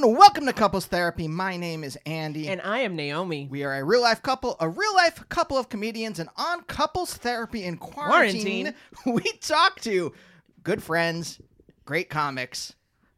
Everyone, welcome to Couples Therapy. My name is Andy. And I am Naomi. we are a real life couple, a real life couple of comedians, and on Couples Therapy in quarantine, we talk to good friends, great comics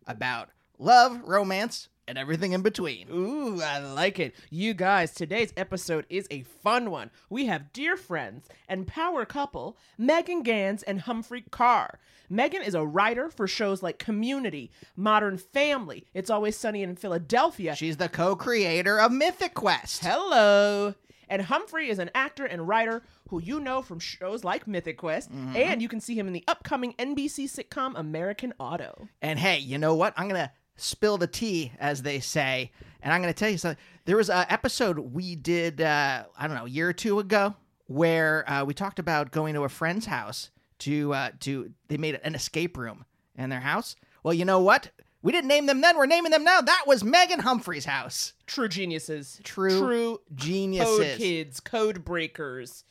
about love, romance, and everything in between. Ooh, I like it. You guys, today's episode is a fun one. We have dear friends and power couple Megan Ganz and Humphrey Ker. Megan is a writer for shows like Community, Modern Family, It's Always Sunny in Philadelphia. She's the co-creator of Mythic Quest. Hello. And Humphrey is an actor and writer who you know from shows like Mythic Quest, mm-hmm. and you can see him in the upcoming NBC sitcom American Auto. And hey, you know what? I'm gonna spill the tea, as they say, and I'm gonna tell you something. There was an episode we did, uh, I don't know, a year or two ago, where uh, we talked about going to a friend's house to uh, to they made an escape room in their house. Well, you know what? We didn't name them then. We're naming them now. That was Megan Humphrey's house. True geniuses. True True geniuses. code kids, code breakers.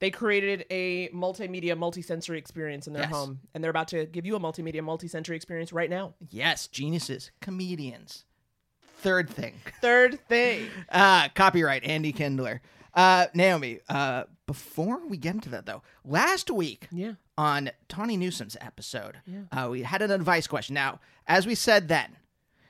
They created a multimedia, multisensory experience in their Yes. home, and they're about to give you a multimedia, multisensory experience right now. Yes, geniuses, comedians. Third thing. Third thing. Uh, copyright Andy Kindler. Uh, Naomi, uh, before we get into that though, last week Yeah. on Tawny Newsome's episode, uh, we had an advice question. Now, as we said then,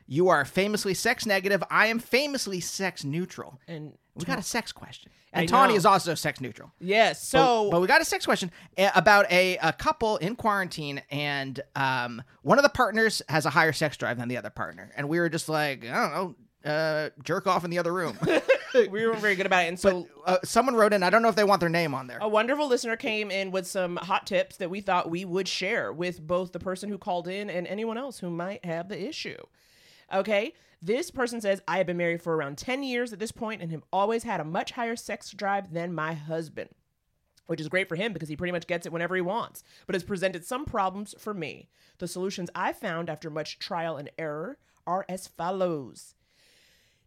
you are famously sex negative. I am famously sex neutral. And We got a sex question. I And Tawny know. is also sex neutral. yes, But- so but, we got a sex question uh, about a, a couple in quarantine, and um, one of the partners has a higher sex drive than the other partner, and we were just like, I don't know, uh, jerk off in the other room. we were very good about it. And so uh, someone wrote in. I don't know if they want their name on there. a wonderful listener came in with some hot tips that we thought we would share with both the person who called in and anyone else who might have the issue. Okay? This person says, I have been married for around 10 years at this point and have always had a much higher sex drive than my husband. Which is great for him because he pretty much gets it whenever he wants, but has presented some problems for me. The solutions I found after much trial and error are as follows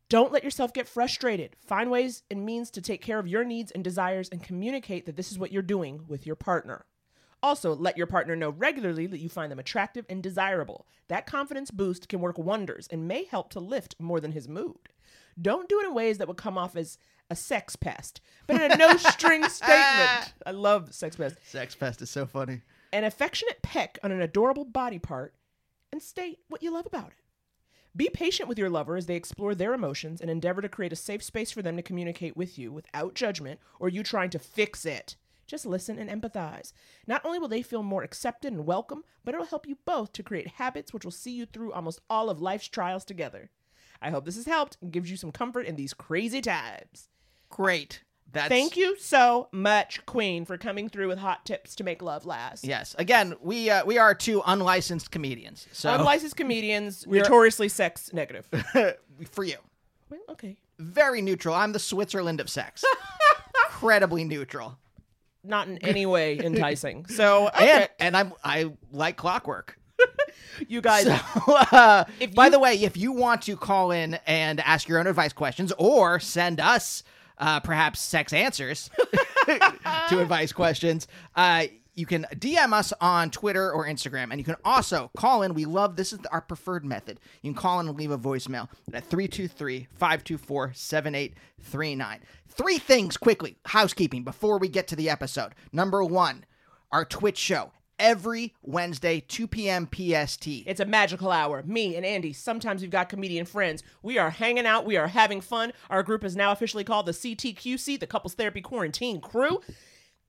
Don't let yourself get frustrated. Find ways and means to take care of your needs and desires and communicate that this is what you're doing with your partner. Also, let your partner know regularly that you find them attractive and desirable. That confidence boost can work wonders and may help to lift more than his mood. Don't do it in ways that would come off as a sex pest, but in a no string statement. I love sex pest. Sex pest is so funny. An affectionate peck on an adorable body part and state what you love about it. Be patient with your lover as they explore their emotions and endeavor to create a safe space for them to communicate with you without judgment or you trying to fix it. Just listen and empathize. Not only will they feel more accepted and welcome, but it'll help you both to create habits which will see you through almost all of life's trials together. I hope this has helped and gives you some comfort in these crazy times. Great. That's Thank you so much, Queen, for coming through with hot tips to make love last. Yes. Again, we uh, we are two unlicensed comedians. So Unlicensed comedians, notoriously sex negative. for you, well, okay. very neutral. I'm the Switzerland of sex. Incredibly neutral. Not in any way enticing. So, okay. And and I'm I like clockwork. you guys, uh, If by you- the way, if you want to call in and ask your own advice questions or send us uh, perhaps sex answers to advice questions, uh, you can DM us on Twitter or Instagram. And you can also call in. We love this is our preferred method. You can call in and leave a voicemail at 323 524 7839. Three things quickly, housekeeping, before we get to the episode. Number one, our Twitch show. Every Wednesday, 2 p.m. PST. it's a magical hour. Me and Andy, sometimes we've got comedian friends. We are hanging out, we are having fun. Our group is now officially called the CTQC, the Couples Therapy Quarantine Crew.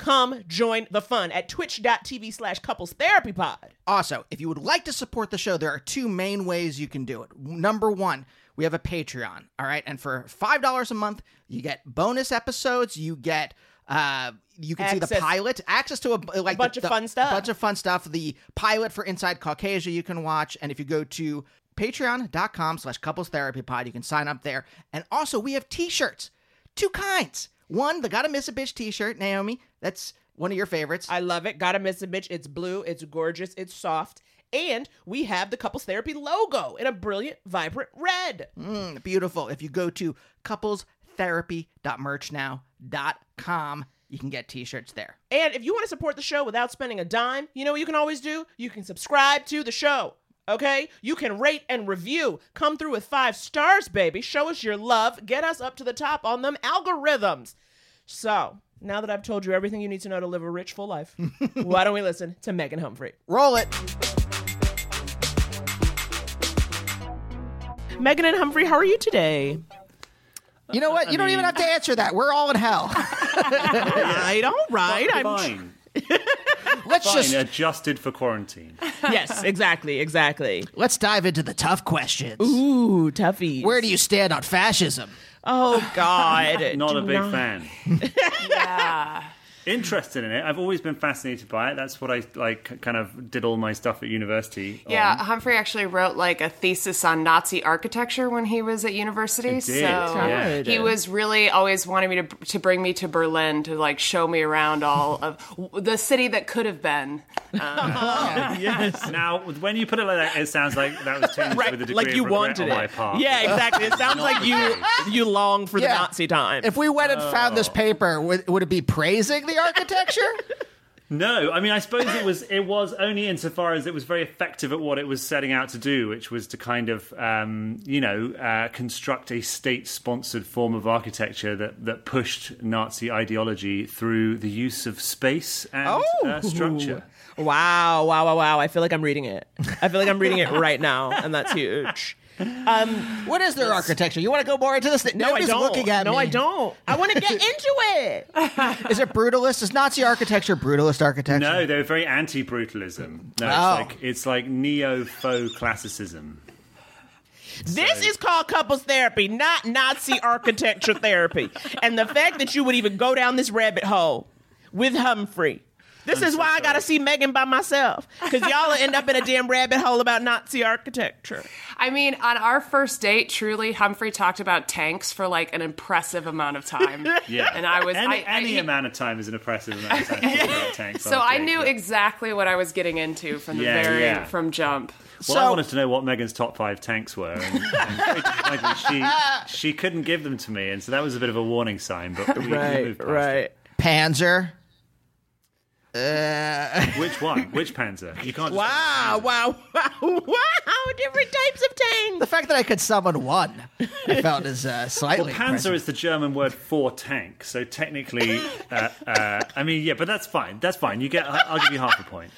Come join the fun at twitch.tv slash couples therapy pod. Also, if you would like to support the show, there are two main ways you can do it. Number one, we have a Patreon, all right? And for $5 a month, you get bonus episodes, you get uh you can see the pilot, access to a like a bunch the- of the- fun stuff. A bunch of fun stuff. The pilot for Inside Caucasia you can watch, and if you go to patreon.com slash couples therapy pod, you can sign up there. And also we have t-shirts. Two kinds. One, the Gotta Miss a Bitch t-shirt, Naomi. That's one of your favorites. I love it. Gotta miss a bitch. It's blue, it's gorgeous, it's soft. And we have the Couples Therapy logo in a brilliant, vibrant red. Mm, beautiful. If you go to couplestherapy.merchnow.com, you can get t-shirts there. And if you want to support the show without spending a dime, you know what you can always do? You can subscribe to the show. Okay? You can rate and review. Come through with five stars, baby. Show us your love. Get us up to the top on them algorithms. So, now that I've told you everything you need to know to live a rich, full life, why don't we listen to Megan Humphrey? Roll it. Megan and Humphrey, how are you today? You know what? You don't even have to answer that. We're all in hell. Right, all right. I'm Fine. let's Fine. just Adjusted for quarantine. yes, exactly, exactly. let's dive into the tough questions. Ooh, toughy. Where do you stand on fascism? Oh God, Not Do a big not- fan. Yeah. Interested in it. I've always been fascinated by it. That's what I like. Kind of did all my stuff at university. Yeah, on. Humphrey actually wrote like a thesis on Nazi architecture when he was at university. did, so yeah. Good. he was really always wanting me to to bring me to Berlin to like show me around all of the city that could have been. Um, oh, yes. Now, when you put it like that, it sounds like that was tinged Right, with a degree like you of wanted on it. my part. Yeah, exactly. It sounds like you you long for the Nazi time. If we went and found this oh. paper, would, would it be praising the architecture? No, I mean, I suppose it was it was only insofar as it was very effective at what it was setting out to do, which was to kind of um, you know uh, construct a state-sponsored form of architecture that that pushed Nazi ideology through the use of space and Oh. uh, structure. wow, wow, wow, wow! I feel like I'm reading it. I feel like I'm reading it right now, and that's huge. Um, what is their architecture? You want to go more into this? no, Nobody's I don't. looking at it. no, me. I don't. I want to get into it. Is it brutalist? Is Nazi architecture brutalist architecture? No, they're very anti-brutalism. No, Oh. it's like it's like neo-faux classicism. This is called couples therapy, not Nazi architecture therapy. And the fact that you would even go down this rabbit hole with Humphrey This I'm is so why I gotta see Megan by myself. Because y'all will end up in a damn rabbit hole about Nazi architecture. I mean, on our first date, truly, Humphrey talked about tanks for like an impressive amount of time. Yeah, and I was any, I, I- any he- amount of time is an impressive amount of time. to talk about tanks So I a I date, knew yeah. exactly what I was getting into from the Yeah, very yeah. from jump. Well, I wanted to know what Megan's top five tanks were, and, and she she couldn't give them to me, and so that was a bit of a warning sign. But we, we moved past it. Panzer. Uh, Which one? Which Panzer? You can't. Wow, wow, wow, wow! Different types of tanks. the fact that I could summon one, I felt is uh, slightly. Well, Panzer impressive. is the German word for tank, so technically, uh, uh, I mean, yeah, but that's fine. That's fine. You get. I- I'll give you half a point.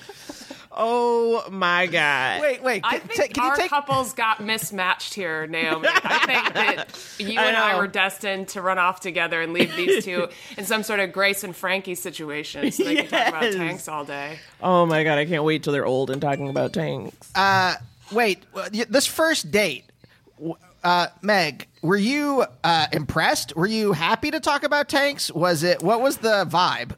Oh my god! Wait, wait. I Can, think ta- can our you take? couples got mismatched here, Naomi. I think that you I and I were destined to run off together and leave these two in some sort of Grace and Frankie situation so they can talk about tanks all day. Oh my god! I can't wait till they're old and talking about tanks. Uh, wait, this first date, uh, Meg, were you uh, impressed? Were you happy to talk about tanks? Was it? What was the vibe?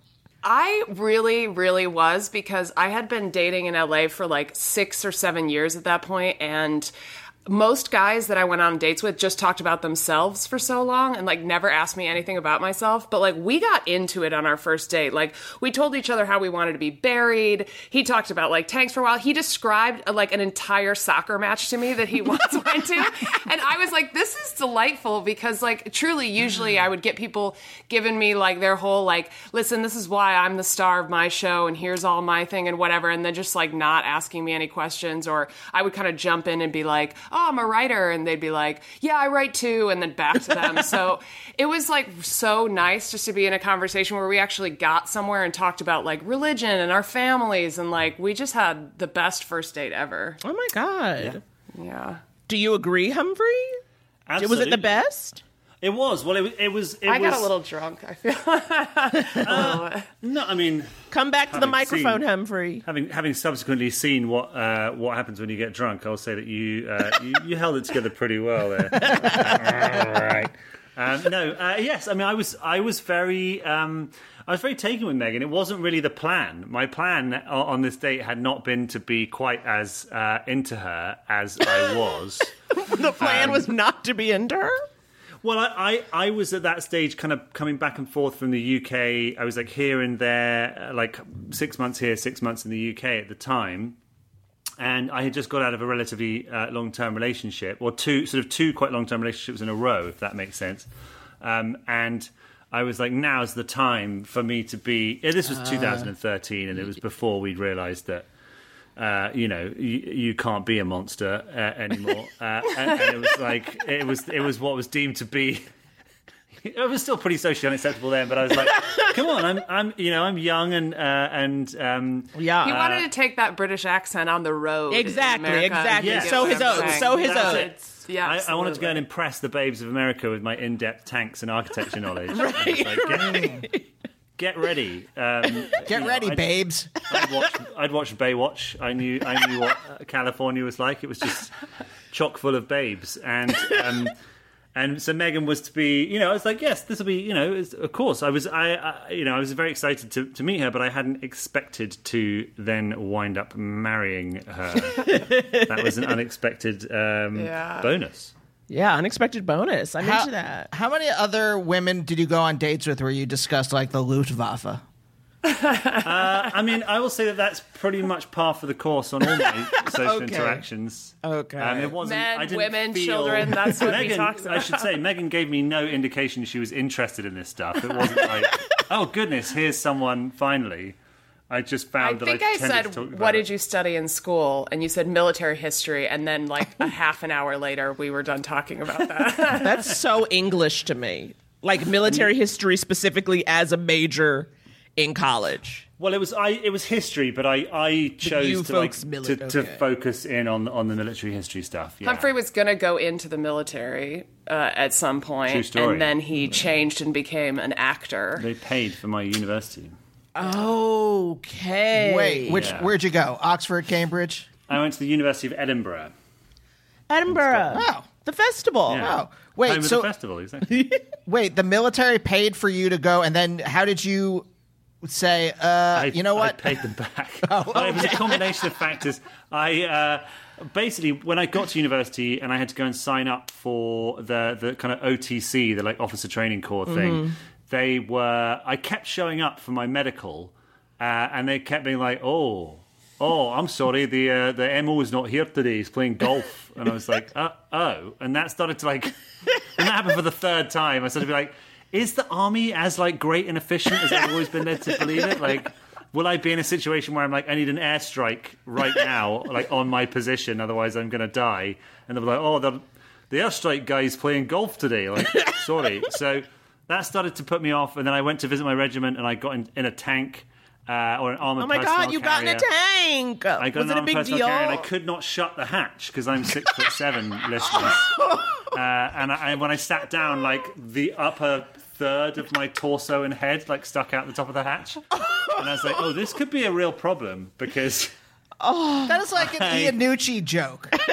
I really, really was because I had been dating in LA for like six or seven years at that point, and most guys that I went on dates with just talked about themselves for so long and like never asked me anything about myself. But like we got into it on our first date. Like we told each other how we wanted to be buried. He talked about like tanks for a while. He described uh, like an entire soccer match to me that he once went to. And I was like, this is delightful because like truly, usually I would get people giving me like their whole like, listen, this is why I'm the star of my show and here's all my thing and whatever. And then just like not asking me any questions or I would kind of jump in and be like, Oh, I'm a writer. And they'd be like, yeah, I write too. And then back to them. so it was like so nice just to be in a conversation where we actually got somewhere and talked about like religion and our families. And like we just had the best first date ever. Oh my god! Yeah. Do you agree, Humphrey? Was it the best? It was. Well, it was. It was. It I was, got a little drunk, I feel. No, I mean, Come back to the microphone, seen- Humphrey. having having subsequently seen what uh, what happens when you get drunk, I'll say that you uh, you, you held it together pretty well there. All right. Um, no, uh, yes. I mean, I was I was very um, I was very taken with Megan. It wasn't really the plan. My plan on this date had not been to be quite as uh, into her as I was. The plan was not to be into her. Well, I, I, I was at that stage kind of coming back and forth from the UK. I was like here and there, uh, like six months here, six months in the UK at the time. And I had just got out of a relatively uh, long term relationship, or two, sort of two quite long term relationships in a row, if that makes sense. Um, and I was like, now's the time for me to be. yeah, This was 2013, and it was before we'd realised that uh, you know, you, you can't be a monster uh, anymore. Uh, and, and it was like it was it was what was deemed to be. It was still pretty socially unacceptable then, but I was like, "Come on, I'm, I'm, you know, I'm young and uh, and um, Yeah. He wanted to take that British accent on the road. in Exactly, exactly. Yeah. So his That's own. So his own. Yeah, I, I wanted to go and impress the babes of America with my in-depth tanks and architecture knowledge. I was like, get, get ready, um, Get you know, ready, I'd- babes. I'd watch, I'd watch Baywatch. I knew I knew what uh, California was like. It was just chock full of babes, and um, and so Megan was to be. You know, I was like, yes, this will be. You know, it's, of course. I was. I, I you know I was very excited to, to meet her, but I hadn't expected to then wind up marrying her. that was an unexpected um, Yeah. bonus. Yeah, unexpected bonus. I'm How, into that. how many other women did you go on dates with where you discussed like the Luftwaffe? I mean, I will say that that's pretty much par for the course on all my social Okay. interactions. Okay. Um, it wasn't. Men, I didn't women, feel- children, that's what he Megan, talks about. I should say, Megan gave me no indication she was interested in this stuff. It wasn't like, oh goodness, here's someone finally. I just I found that think I, I, tended said, to talk about "What it. did you study in school?" And you said military history, and then like a half an hour later, we were done talking about that. That's so English to me. Like military history specifically as a major in college. Well, it was I. It was history, but I I chose you to like mili- to, to okay. focus in on on the military history stuff. Yeah. Humphrey was going to go into the military uh, at some point, True story. and then he changed and became an actor. They paid for my university. Okay. Wait, which Yeah. where'd you go? Oxford, Cambridge? I went to the University of Edinburgh. Edinburgh. Oh. The festival. Yeah. Oh, wait, Home of so- the festival, exactly. Wait, the military paid for you to go, and then how did you say, uh, I, you know I what? paid them back. But It was a combination of factors. I uh, basically when I got to university and I had to go and sign up for the the kind of OTC, the like officer training corps thing. They were. I kept showing up for my medical, uh, and they kept being like, "Oh." Oh, I'm sorry. The uh, the MO is not here today. He's playing golf, and I was like, uh, "Oh!" And that started to like, and that happened for the third time, I started to be like, "Is the army as like great and efficient as I've always been led to believe it?" Like, will I be in a situation where I'm like, I need an airstrike right now, like on my position, otherwise I'm going to die? And they'll be like, "Oh, the the airstrike guy's playing golf today." Like, sorry. So that started to put me off, and then I went to visit my regiment, and I got in, in a tank. Uh, or an armored Oh my god, you got in a tank. I got Was an it a big personal deal? carrier and I could not shut the hatch because I'm six foot seven, listeners. Uh, and I, when I sat down, like the upper third of my torso and head like stuck out the top of the hatch, and I was like, "Oh, this could be a real problem because." Oh. that is like an I- Iannucci joke.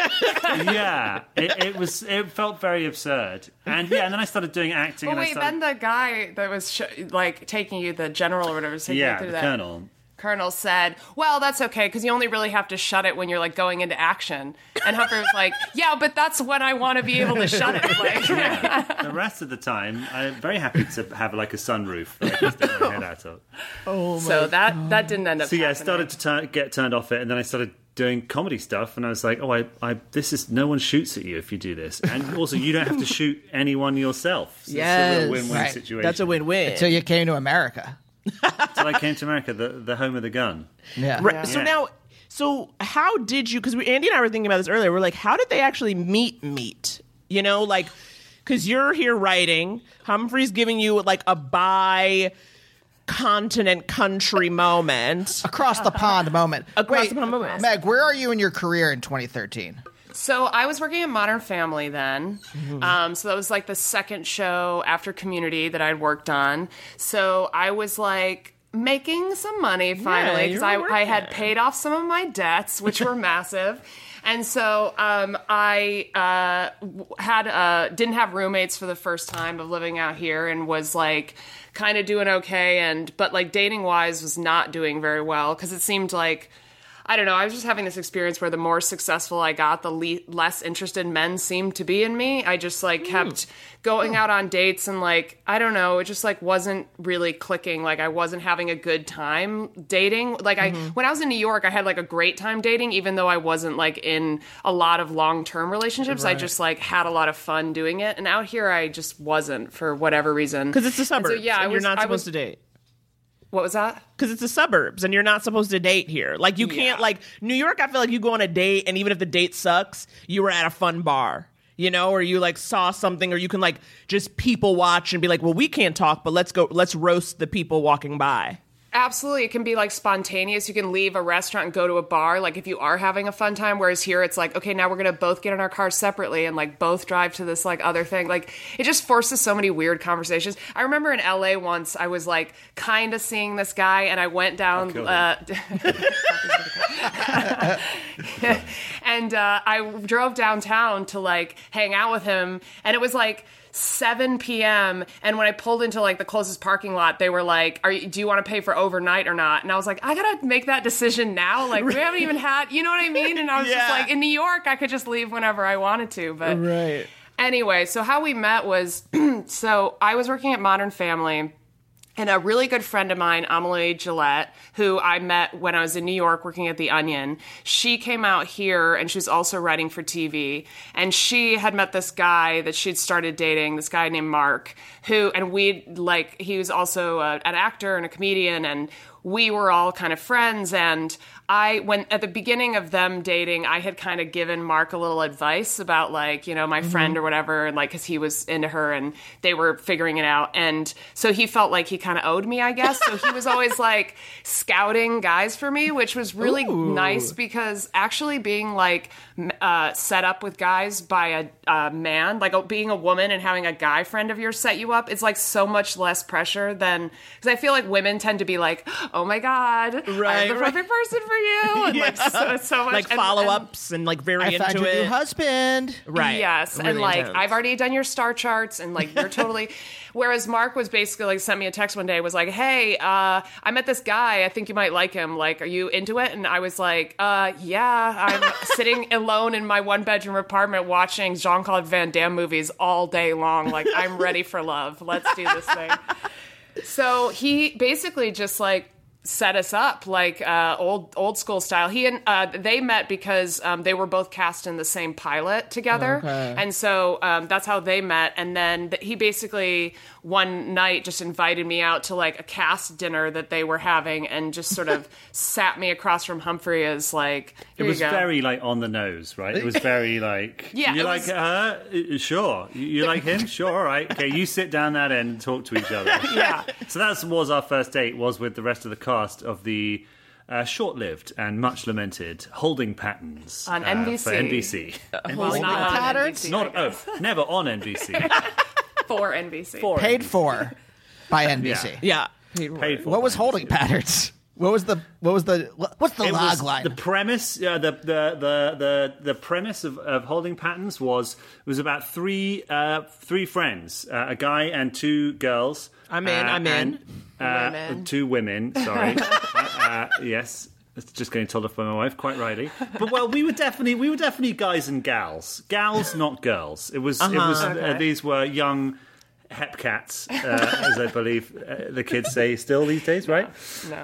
yeah, it, it was. It felt very absurd, and yeah, and then I started doing acting. Well, and I wait, started, then the guy that was sh- like taking you, the general or whatever, was taking you yeah, through the that. colonel. Colonel said, "Well, that's okay because you only really have to shut it when you're like going into action." And Humphrey was like, "Yeah, but that's when I want to be able to shut it." Like, the rest of the time, I'm very happy to have like a sunroof that I can stick my head out of. Oh so that that didn't end up. So yeah, I started to turn, get turned off it, and then I started doing comedy stuff, and I was like, oh, I, I, this is no one shoots at you if you do this, and also you don't have to shoot anyone yourself. So it's a win-win Right. situation. That's a win-win. Until you came to America. Until I came to America, the, the home of the gun. Yeah. Right. So Yeah. now, so how did you? Because Andy and I were thinking about this earlier. We're like, how did they actually meet? Meet? You know, like, because you're here writing. Humphrey's giving you like a bi continent country moment. Across the pond moment. Across Wait, the pond moment. Meg, where are you in your career in 2013? So I was working at Modern Family then. Mm-hmm. Um, so that was like the second show after Community that I'd worked on. So I was like making some money finally you because were I, I had working. paid off some of my debts, which were massive. And so um, I uh, w- had uh, didn't have roommates for the first time of living out here, and was like kind of doing okay, and but like dating wise was not doing very well because it seemed like I don't know. I was just having this experience where the more successful I got, the le- less interested men seemed to be in me. I just like kept hmm. going out on dates and like I don't know, it just like wasn't really clicking. Like I wasn't having a good time dating. Like I mm-hmm. when I was in New York, I had like a great time dating even though I wasn't like in a lot of long-term relationships. I just like had a lot of fun doing it. And out here I just wasn't for whatever reason. Because it's the And so, yeah, I was, you're not supposed was, to date. What was that? Because it's the suburbs, and you're not supposed to date here. Like you can't like New York. I feel like you go on a date, and even if the date sucks, you were at a fun bar, you know, or you like saw something, or you can like just people watch and be like, well, we can't talk, but let's go, let's roast the people walking by. Absolutely. It can be like spontaneous. You can leave a restaurant and go to a bar, like if you are having a fun time. Whereas here it's like, okay, now we're going to both get in our cars separately and like both drive to this like other thing. Like it just forces so many weird conversations. I remember in LA once, I was like kind of seeing this guy and I went down. Uh, and uh, I drove downtown to like hang out with him, and it was like 7 p.m. And when I pulled into like the closest parking lot, they were like, "Are you, do you want to pay for overnight or not?" And I was like, "I gotta make that decision now. Like we haven't even had, you know what I mean?" And I was just like, "In New York, I could just leave whenever I wanted to." But Right. Anyway, so how we met was so I was working at Modern Family. And a really good friend of mine, Amelie Gillette, who I met when I was in New York working at The Onion, she came out here and she was also writing for TV. And she had met this guy that she'd started dating, this guy named Mark, who, and we like, he was also a, an actor and a comedian. And we were all kind of friends. And I, when at the beginning of them dating, I had kind of given Mark a little advice about like, you know, my friend or whatever, and like, cause he was into her and they were figuring it out. And so he felt like he kind of owed me, I guess. So he was always like scouting guys for me, which was really nice because actually being like uh, set up with guys by a, a man, like uh, being a woman and having a guy friend of yours set you up, it's like so much less pressure than, cause I feel like women tend to be like, oh my god, I'm the right. perfect person for you, and like so, so much like and- and- follow ups and, like very I into found your it. new husband. right. Yes, and like intense. I've already done your star charts, and like you're totally. Whereas Mark was basically like sent me a text one day, was like, "Hey, uh, I met this guy. I think you might like him. Like, are you into it?" And I was like, uh, "Yeah." I'm sitting alone in my one bedroom apartment watching Jean Claude Van Damme movies all day long. Like, I'm ready for love. Let's do this thing. So he basically just like set us up like uh, old old school style. He and uh, they met because um, they were both cast in the same pilot together, and so um, that's how they met. And then th- he basically one night just invited me out to like a cast dinner that they were having, and just sort of sat me across from Humphrey as like It was you go. very like on the nose, right? It was very like Yeah, You it like was- her? Uh, Sure. You- You like him? Sure. All right. Okay. You sit down that end and talk to each other. yeah. So that was our first date. Was with the rest of the cast of the uh, short-lived and much lamented Holding Patterns On uh, NBC. for NBC. Well, not on Patterns? NBC, Not I oh, never on NBC. For NBC. For Paid NBC. for by NBC. yeah. Paid for What was holding patterns? What was the what was the what's the It log was line? The premise, uh, the, the the the the premise of, of holding patterns was was about three uh, three friends, uh, a guy and two girls. I'm in, uh, I'm in. and, uh, Women. Two women. Sorry. uh, uh, yes. It's just getting told off by my wife, quite rightly. But well, we were definitely we were definitely guys and gals, gals, not girls. It was it was uh, these were young hepcats, uh, as I believe uh, the kids say still these days, right?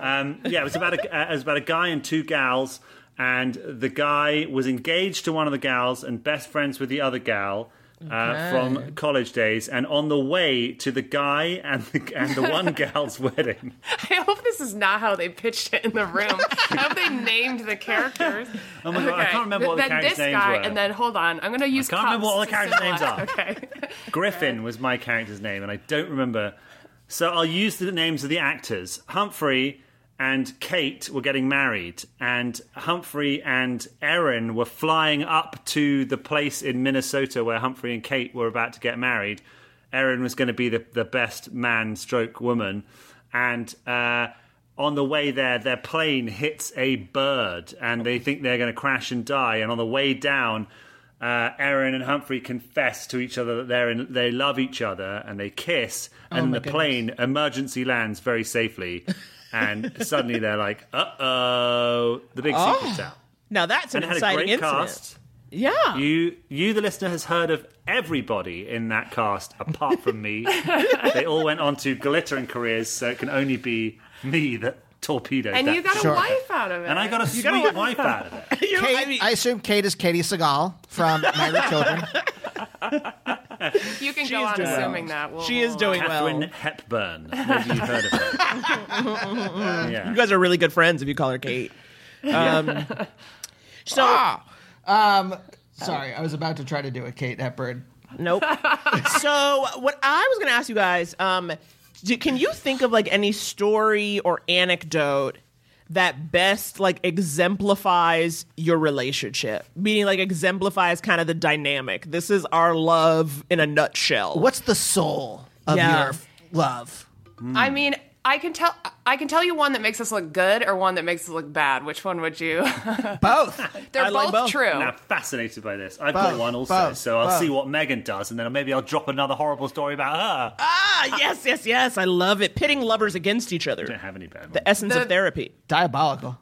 Um, yeah, it was about a, uh, it was about a guy and two gals, and the guy was engaged to one of the gals and best friends with the other gal. Uh, from college days, and on the way to the guy and the, and the one gal's wedding, I hope this is not how they pitched it in the room. I hope they named the characters. Oh my God, I can't remember what the then characters' this names guy, were. and then hold on, I'm going to use. can't remember what all the characters' names are. Okay. Griffin was my character's name, and I don't remember. So I'll use the names of the actors. Humphrey and Kate were getting married, and Humphrey and Erin were flying up to the place in Minnesota where Humphrey and Kate were about to get married. Erin was going to be the, the best man stroke woman, and uh, on the way there, their plane hits a bird, and they think they're going to crash and die. And on the way down, uh, Erin and Humphrey confess to each other that they're in, they love each other and they kiss, and the plane emergency lands very safely. And suddenly they're like, "Uh oh, the big secret's out." Now that's an And it had a exciting great incident. cast. Yeah. You, you, the listener, has heard of everybody in that cast apart from me. they all went on to glittering careers, so it can only be me that torpedoed. That. And that you got shit. Sure. a wife out of it. and I got a sweet got a- wife out of it. Kate, I I, assume Kate is Katey Sagal from Married Children. You can She go is on doing assuming well. that. We'll- she is doing Catherine well. Hepburn. Maybe you've heard of her. You guys are really good friends if you call her Kate. Um, so Um, sorry, I was about to try to do a Kate Hepburn. Nope. so what I was going to ask you guys, um, do, can you think of like any story or anecdote that best like exemplifies your relationship? Meaning like exemplifies kind of the dynamic. This is our love in a nutshell. What's the soul of Yeah. your love? I mean, I can tell. I can tell you one that makes us look good, or one that makes us look bad. Which one would you? Both. They're I like both, both. true. Now, fascinated by this. I've Both, got one also, both, so I'll both. see what Megan does, and then maybe I'll drop another horrible story about her. Ah, yes, yes, yes. I love it. Pitting lovers against each I other. don't have any bad ones. The essence The- of therapy. Diabolical.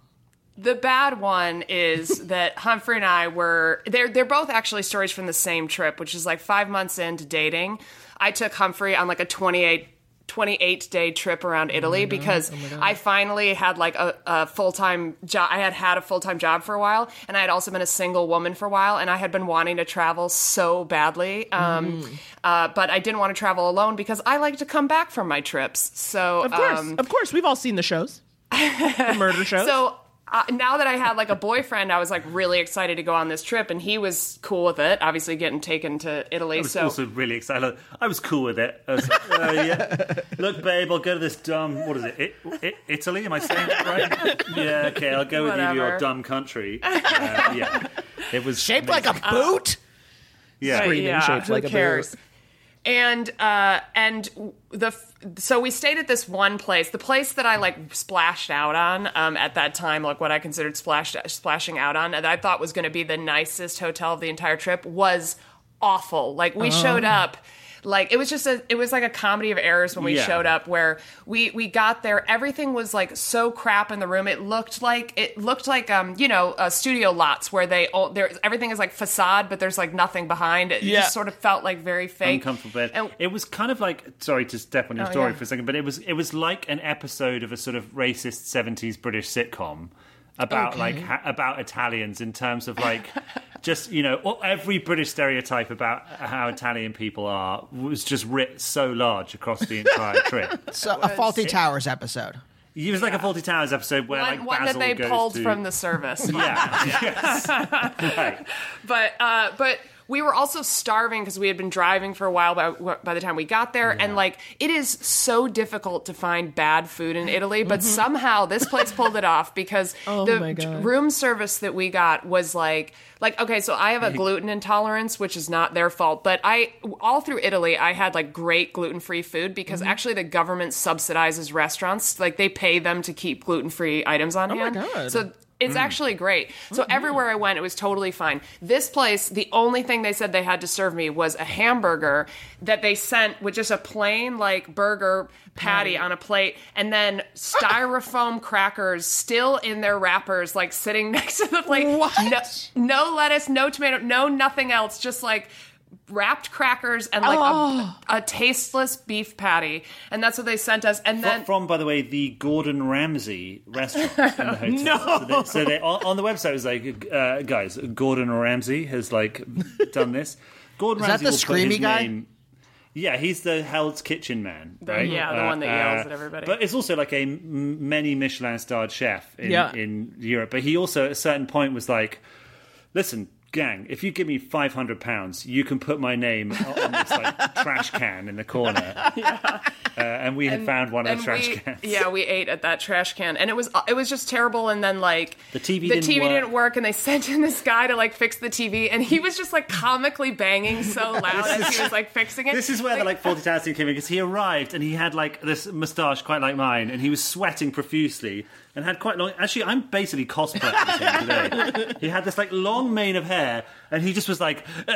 The bad one is that Humphrey and I were they're they're both actually stories from the same trip, which is like five months into dating. I took Humphrey on like a 28 28 day trip around Italy because I finally had like a, a full time job. I had had a full time job for a while, and I had also been a single woman for a while, and I had been wanting to travel so badly. Um, uh, but I didn't want to travel alone because I like to come back from my trips. So Of course. um, of course. We've all seen the shows. the murder shows. so uh, now that I had like a boyfriend, I was like really excited to go on this trip, and he was cool with it. Obviously, getting taken to Italy. I was so also really excited. I was cool with it. I was like, uh, yeah. Look, babe, I'll go to this dumb. What is it? it, it Italy? Am I saying that right? Yeah. Okay, I'll go with you to your dumb country. Uh, yeah. It was Shaped like a amazing. boot? Yeah. Screaming yeah, shaped who like a cares? boot. And uh, and the so we stayed at this one place, the place that I like splashed out on um, at that time, like what I considered splashed splashing out on, that I thought was going to be the nicest hotel of the entire trip was awful. Like we showed up. Like it was just a, it was like a comedy of errors when we Yeah. showed up. Where we we got there, everything was like so crap in the room. It looked like it looked like um you know uh, studio lots where they all there everything is like facade, but there's like nothing behind. It Yeah. just sort of felt like very fake. uncomfortable bed. And- it was kind of like sorry to step on your Oh, story yeah. for a second, but it was it was like an episode of a sort of racist seventies British sitcom about like ha- about Italians in terms of like just you know every British stereotype about how Italian people are was just writ so large across the entire trip. So a Fawlty Towers episode. It was like a Fawlty Towers episode where one, like one that they goes pulled to, from the service. yeah yes right but uh, but we were also starving because we had been driving for a while by, by the time we got there and like it is so difficult to find bad food in italy but somehow this place pulled it off because Mm-hmm. Oh the room service that we got was like like okay so i have a gluten intolerance which is not their fault but i all through italy i had like great gluten-free food because Mm-hmm. actually the government subsidizes restaurants like they pay them to keep gluten-free items on Oh my hand God. so it's mm. actually great. So mm-hmm. everywhere I went, it was totally fine. This place, the only thing they said they had to serve me was a hamburger that they sent with just a plain like burger patty on a plate, and then styrofoam crackers still in their wrappers, like sitting next to the plate. What? No, no lettuce, no tomato, no nothing else. Just like wrapped crackers and like Oh. a, a tasteless beef patty, and that's what they sent us. And then from, by the way, the Gordon Ramsay restaurant in the hotel. No, so, they, so they, on, on the website it was like, uh, guys, Gordon Ramsay has like done this. Gordon Is that Ramsay the will screamy guy? Name, yeah, he's the Hell's Kitchen man, right? yeah, the one that yells at everybody. But it's also like a m- many Michelin-starred chef in, Yeah. in Europe. But he also, at a certain point, was like, "Listen, gang, if you give me five hundred pounds, you can put my name on this like trash can in the corner." Uh, and we had found one of the trash we, cans. Yeah, we ate at that trash can, and it was it was just terrible. And then like The TV the didn't TV work. didn't work, and they sent in this guy to like fix the TV, and he was just like comically banging so loud as he was like fixing it. This is where the like Towers thing came in because he arrived and he had like this moustache quite like mine and he was sweating profusely and had quite long. Actually, I'm basically cosplaying today. He had this like long mane of hair and he just was like, uh,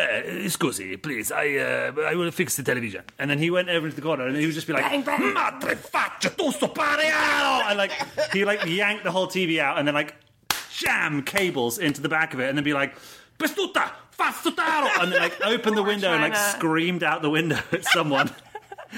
"Scusi, please, I uh, I will fix the television." And then he went over into the corner and he would just be like, "Madre faccia, tu sto pareado!" and like he like yanked the whole TV out and then like jam cables into the back of it and then be like, "Bestuta, fastutaro!" and then like open the window and like screamed out the window at someone.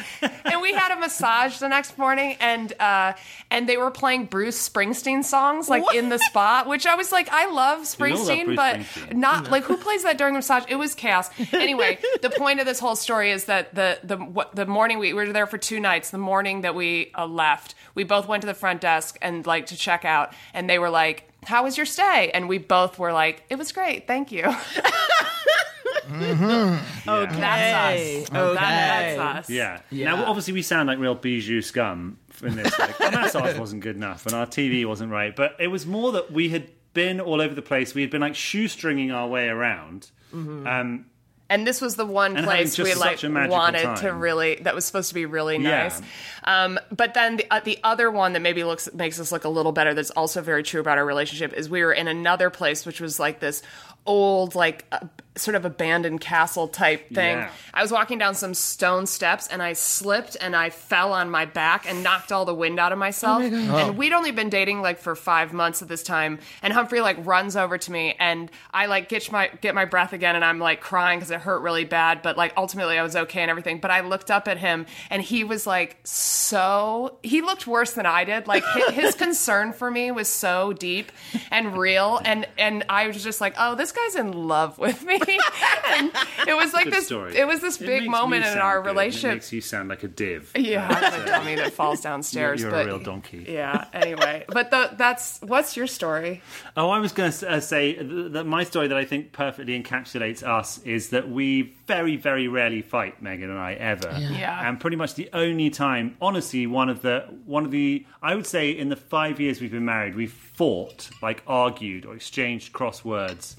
and we had a massage the next morning, and uh, and they were playing Bruce Springsteen songs like in the spot, which I was like, I love We all love Springsteen, but Springsteen. not like who plays that during a massage? It was chaos. Anyway, the point of this whole story is that the the what, the morning we, we were there for two nights. The morning that we uh, left, we both went to the front desk and like to check out, and they were like. How was your stay? And we both were like, it was great, thank you. Okay. That's us. Okay. That- that's us. Yeah. Now, obviously, we sound like real bijou scum in this. Like, our massage wasn't good enough, and our TV wasn't right. But it was more that we had been all over the place. We had been like shoestringing our way around. Um, And this was the one place we like such a magical wanted to really that was supposed to be really Yeah. nice. Um, but then the, uh, the other one that maybe looks makes us look a little better that's also very true about our relationship is we were in another place which was like this old like uh, sort of abandoned castle type thing. Yeah. I was walking down some stone steps and I slipped and I fell on my back and knocked all the wind out of myself. Oh and we'd only been dating like for five months at this time. And Humphrey like runs over to me and I like get my get my breath again and I'm like crying because it hurt really bad. But like ultimately I was okay and everything. But I looked up at him and he was like so he looked worse than I did. Like his, his concern for me was so deep and real. And and I was just like, oh, this guy's in love with me. and it was like good this. story. It was this It big makes moment in sound our good, and relationship. It makes you sound like a div. Yeah, I'm a dummy that falls downstairs. You're a but real donkey. Yeah. Anyway, but the, that's what's your story? Oh, I was going to uh, say th- that my story that I think perfectly encapsulates us is that we very, very rarely fight, Megan and I, ever. Yeah. And pretty much the only time, honestly, one of the one of the I would say in the five years we've been married, we've fought, like argued or exchanged crosswords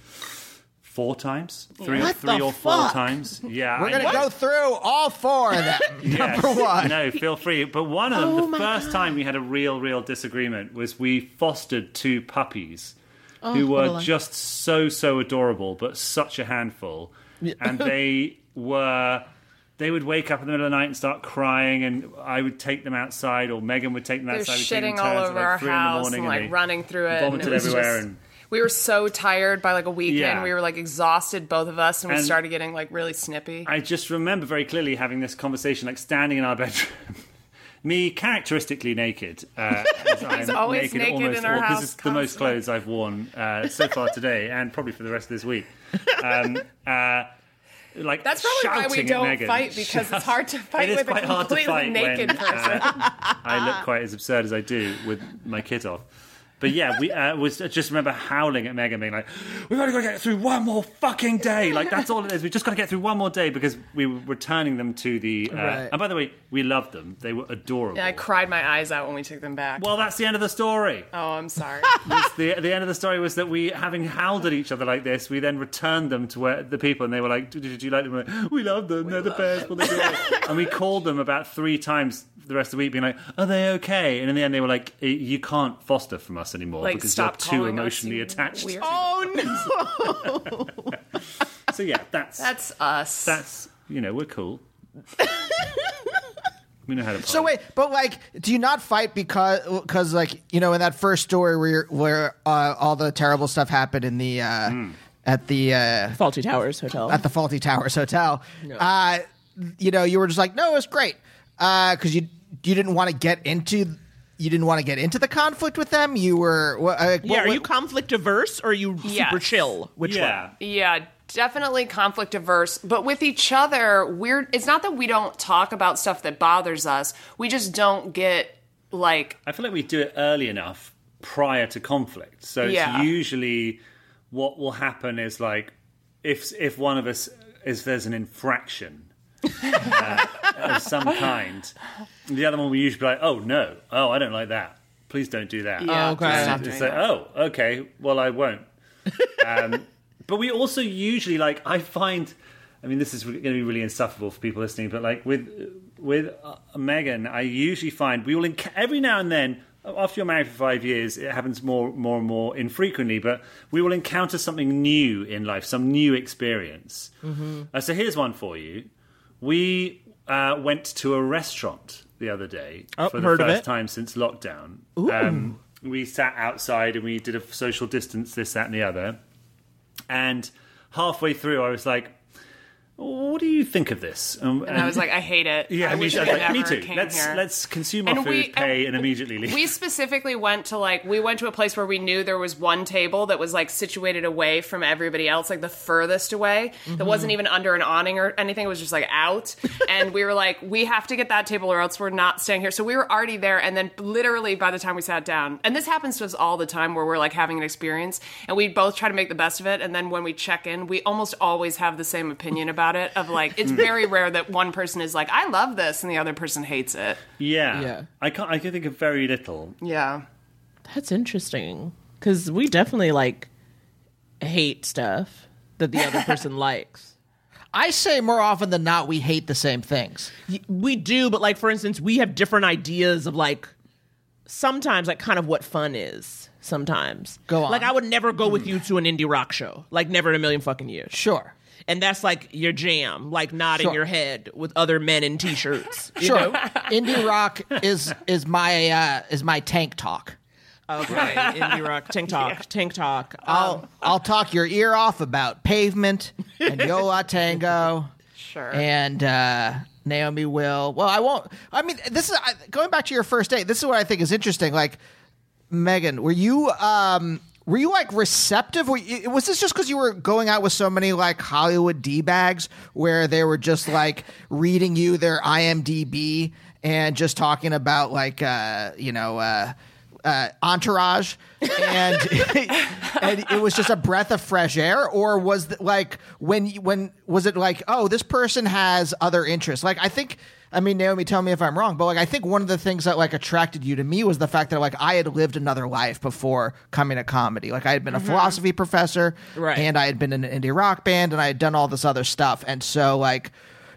four times, three, What three the or four fuck? times. Yeah, We're I gonna know. go through all four of them. Yes. Number one. No, feel free. But one of them, Oh the first God. time we had a real, real disagreement was we fostered two puppies Oh, who were just so, so adorable, but such a handful. And they were. They would wake up in the middle of the night and start crying, and I would take them outside, or Megan would take them They're outside. we'd take them shitting all over like, our three in the house and like they running through it. and it everywhere, just- and we were so tired by like a weekend. Yeah. We were like exhausted, both of us, and we started getting like really snippy. I just remember very clearly having this conversation, like standing in our bedroom. Me characteristically naked. Uh, I'm always naked almost in our all- house This is the most clothes I've worn uh, so far today, and probably for the rest of this week. Um, uh, like That's probably why we don't Megan. fight because it's hard to fight with a quite hard to completely naked when, person. uh, I look quite as absurd as I do with my kit off. But yeah, we uh, was I just remember howling at Megan, being like, "We've only got to get through one more fucking day. Like that's all it is. We've just got to get through one more day because we were returning them to the. Uh, Right. And by the way, we loved them. They were adorable. Yeah, I cried my eyes out when we took them back. well, that's the end of the story. oh, I'm sorry. The the end of the story was that we, having howled at each other like this, we then returned them to where the people, and they were like, "Did, did you like them?" We went, love them. They're the best. What they do." and we called them about three times the rest of the week, being like, "Are they okay?" And in the end, they were like, "Eh, "You can't foster from us anymore Like, because you're too emotionally you attached." weird- Oh no! So yeah, that's That's us. that's you know we're cool. we know how to. Fight. So wait, but like, do you not fight because because like you know in that first story where you're, where uh, all the terrible stuff happened in the uh, Hmm. at the uh, Fawlty Towers Hotel. at the Fawlty Towers Hotel, uh, you know, you were just like, no, it's great because you you didn't want to get into you didn't want to get into the conflict with them. You were wha- uh, yeah, what- are what- you conflict averse or are you Yes. super chill? Which yeah. one? Yeah, definitely conflict averse. But with each other, we're it's not that we don't talk about stuff that bothers us. We just don't get like I feel like we do it early enough prior to conflict. So it's Yeah. usually what will happen is like if if one of us if there's an infraction uh, of some kind, the other one we usually be like, "Oh no, oh I don't like that. Please don't do that." yeah, okay. just stop And doing it's like, oh, okay, well, I won't. Um, but we also usually like. I find, I mean, this is going to be really insufferable for people listening. But like with with uh, Megan, I usually find we will enc- every now and then. After you're married for five years, it happens more, more and more infrequently. But we will encounter something new in life, some new experience. Uh, so here's one for you. We uh, went to a restaurant the other day Oh, for the first time since lockdown. Um, we sat outside and we did a social distance, this, that, and the other. And halfway through, I was like, "What do you think of this?" Um, And I was like, I hate it. "Yeah, I me, wish too." I like, me too. Let's here. let's consume our And food, we- pay, and and immediately leave." We specifically went to like we went to a place where we knew there was one table that was like situated away from everybody else, like the furthest away. That wasn't even under an awning or anything. It was just like out. and we were like, we have to get that table or else we're not staying here. So we were already there, and then literally by the time we sat down, and this happens to us all the time where we're like having an experience, and we both try to make the best of it, and then when we check in, we almost always have the same opinion about it. Of like, it's very hmm. rare that one person is like, I love this, and the other person hates it. yeah, Yeah. I can't. I can think of very little. Yeah. That's interesting because we definitely like hate stuff that the other person likes. I say more often than not, we hate the same things. We do, but like for instance, we have different ideas of like sometimes like kind of what fun is. Sometimes Go on. Like I would never go with hmm. you to an indie rock show. Like never in a million fucking years. Sure, And that's like your jam, like nodding Sure. your head with other men in t-shirts. you sure. know? Indie rock is is my uh, is my tank talk. Okay, indie rock, tank talk, tank talk. I'll Um, I'll talk your ear off about pavement and Yo La Tengo. Sure. and uh, Naomi will. Well, I won't. I mean, this is I- going back to your first date. This is what I think is interesting. Like, Megan, were you um, were you like receptive? You, was this just because you were going out with so many like Hollywood d bags, where they were just like reading you their IMDb and just talking about like uh, you know. Uh, uh, entourage, and and it was just a breath of fresh air, or was it like when when was it like oh this person has other interests? Like I think I mean, Naomi, tell me if I'm wrong, but like I think one of the things that like attracted you to me was the fact that like I had lived another life before coming to comedy. Like I had been a mm-hmm. philosophy professor, Right. and I had been in an indie rock band, and I had done all this other stuff, and so like.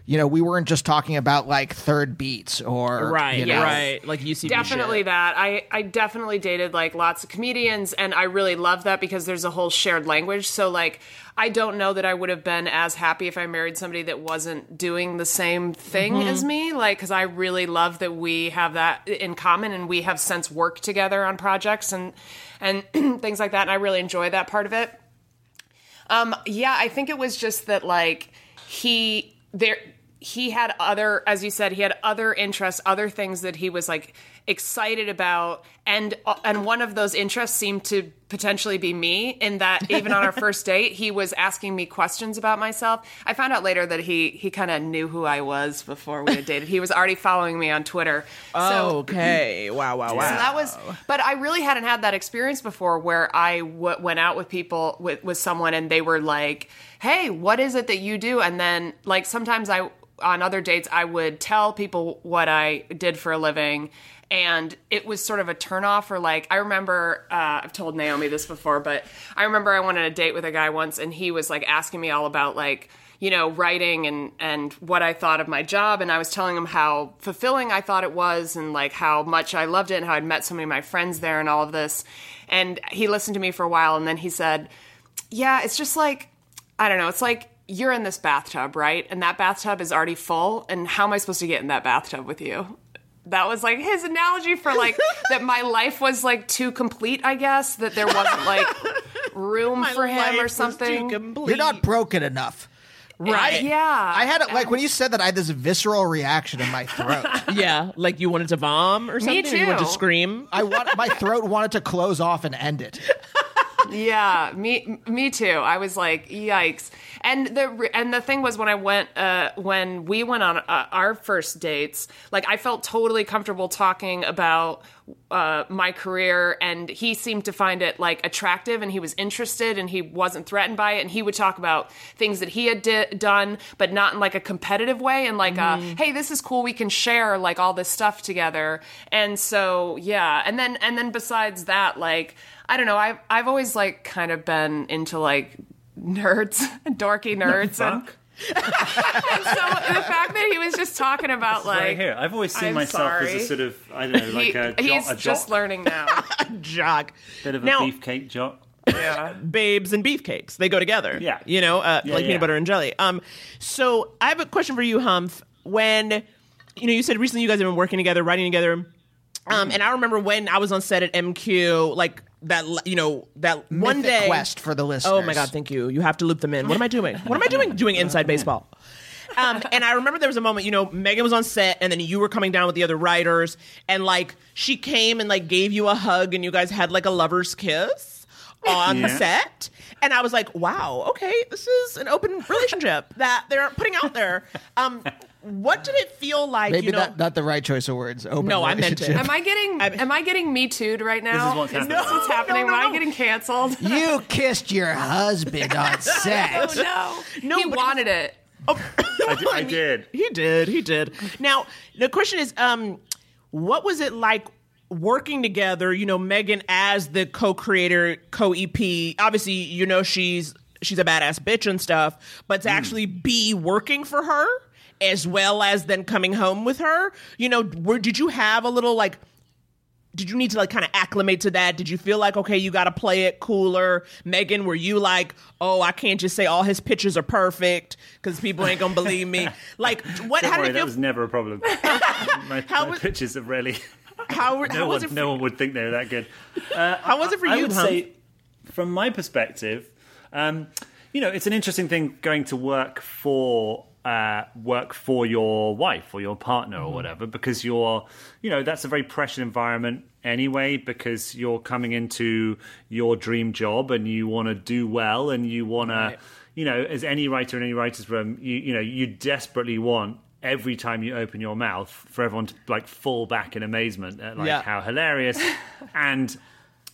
You know, we weren't just talking about like third beats or Right, you know, right. Like UCB definitely shit. that i i definitely dated like lots of comedians and i really love that because there's a whole shared language so like i don't know that i would have been as happy if i married somebody that wasn't doing the same thing Mm-hmm. as me like because i really love that we have that in common and we have since worked together on projects and and things like that and i really enjoy that part of it um, yeah, I think it was just that like he there he had other as you said he had other interests other things that he was like excited about and uh, and one of those interests seemed to potentially be me in that even on our first date he was asking me questions about myself i found out later that he he kind of knew who i was before we had dated he was already following me on twitter so Okay. Wow, wow, wow. so that was, but I really hadn't had that experience before where I w- went out with people with with someone and they were like, "Hey, what is it that you do?" And then like sometimes I on other dates I would tell people what I did for a living. And it was sort of a turnoff, or like I remember uh, I've told Naomi this before, but I remember I went on a date with a guy once, and he was like asking me all about like you know, writing and and what I thought of my job, and I was telling him how fulfilling I thought it was, and like how much I loved it, and how I'd met so many of my friends there, and all of this. And he listened to me for a while, and then he said, "Yeah, it's just like I don't know. It's like you're in this bathtub, right? And that bathtub is already full, and how am I supposed to get in that bathtub with you?" That was like his analogy for like that my life was like too complete, I guess, that there wasn't like room for Life him or was too something. complete. You're not broken enough. right. Yeah. I had it like when you said that I had this visceral reaction in my throat. Yeah, like you wanted to vom or something. or You wanted to too. scream. I want my throat wanted to close off and end it. Yeah, me me too. I was like, yikes. And the and the thing was when I went uh when we went on uh, our first dates, like I felt totally comfortable talking about uh my career and he seemed to find it like attractive and he was interested and he wasn't threatened by it and he would talk about things that he had di- done but not in like a competitive way and like uh hey, this is cool, we can share like all this stuff together. And so, yeah. And then and then besides that like I don't know. I've I've always like kind of been into like nerds, dorky nerds, and, and so the fact that he was just talking about right like here. I've always seen I'm myself as a sort of I don't know, like he- a, jo- he's a just learning now. Jock. bit of a now, beefcake jock. yeah. babes and beefcakes. They go together. Yeah. You know, uh, Yeah, like yeah. peanut butter and jelly. Um, so I have a question for you, Humph. When you know, you said recently you guys have been working together, writing together. Um, and I remember when I was on set at MQ, like that, you know, that one day. quest for the listeners. Oh my God, thank you. You have to loop them in. What am I doing? What am I doing? Doing inside baseball. Um, and I remember there was a moment, you know, Megan was on set, and then you were coming down with the other writers, and like she came and like gave you a hug, and you guys had like a lover's kiss on the Yeah. set. And I was like, wow, okay, this is an open relationship that they're putting out there. Um, what did it feel like? Maybe you know, not, not the right choice of words. Open No, I meant it. Am I getting am I getting me too'd right now? is what's happening. this what's happening? No, no, Am no. I getting canceled? You kissed your husband on set. oh no. No, he but it wanted it. I did. I did. He did. He did. Now, the question is, um, what was it like working together? You know, Megan as the co-creator, co-EP. Obviously, you know she's she's a badass bitch and stuff, but to actually be working for her as well as then coming home with her. You know, where did you have a little like? Did you need to like kind of acclimate to that? Did you feel like okay, you got to play it cooler? Megan, were you like, oh, I can't just say all his pictures are perfect because people ain't gonna believe me? Like, what? Don't how worry, did it that was never a problem. my How my was- pictures are really. how, No how was it? For, no one would think they were that good. how was it for I you? would Humph? say, from my perspective, um, you know, it's an interesting thing going to work for uh, work for your wife or your partner Mm-hmm. or whatever, because you're, you know, that's a very pressured environment anyway, because you're coming into your dream job and you want to do well and you want to, you know, as any writer in any writer's room, you, you know, you desperately want every time you open your mouth for everyone to like fall back in amazement at like Yeah. how hilarious and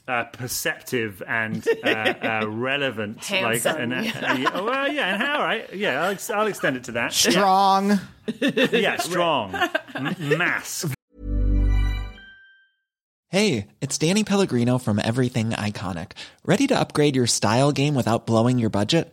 uh, perceptive and uh, uh, relevant. Handsome, Like, and, uh, yeah, well, yeah, and all right, yeah, I'll, ex- I'll extend it to that. Strong. Yeah, strong, M- mask. Hey, it's Danny Pellegrino from Everything Iconic. Ready to upgrade your style game without blowing your budget?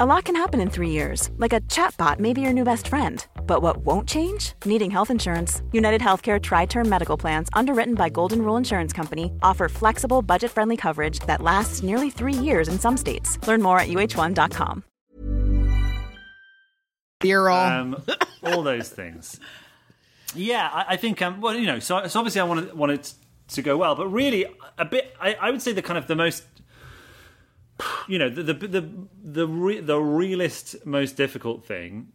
A lot can happen in three years, like a chatbot may be your new best friend. But what won't change? Needing health insurance. United Healthcare Tri Term Medical Plans, underwritten by Golden Rule Insurance Company, offer flexible, budget friendly coverage that lasts nearly three years in some states. Learn more at uh1.com. Beer all. um, all those things. Yeah, I, I think. Um, well, you know, so, so obviously I wanted wanted to go well, but really a bit. I, I would say the kind of the most, you know, the the the the, re, the realist most difficult thing,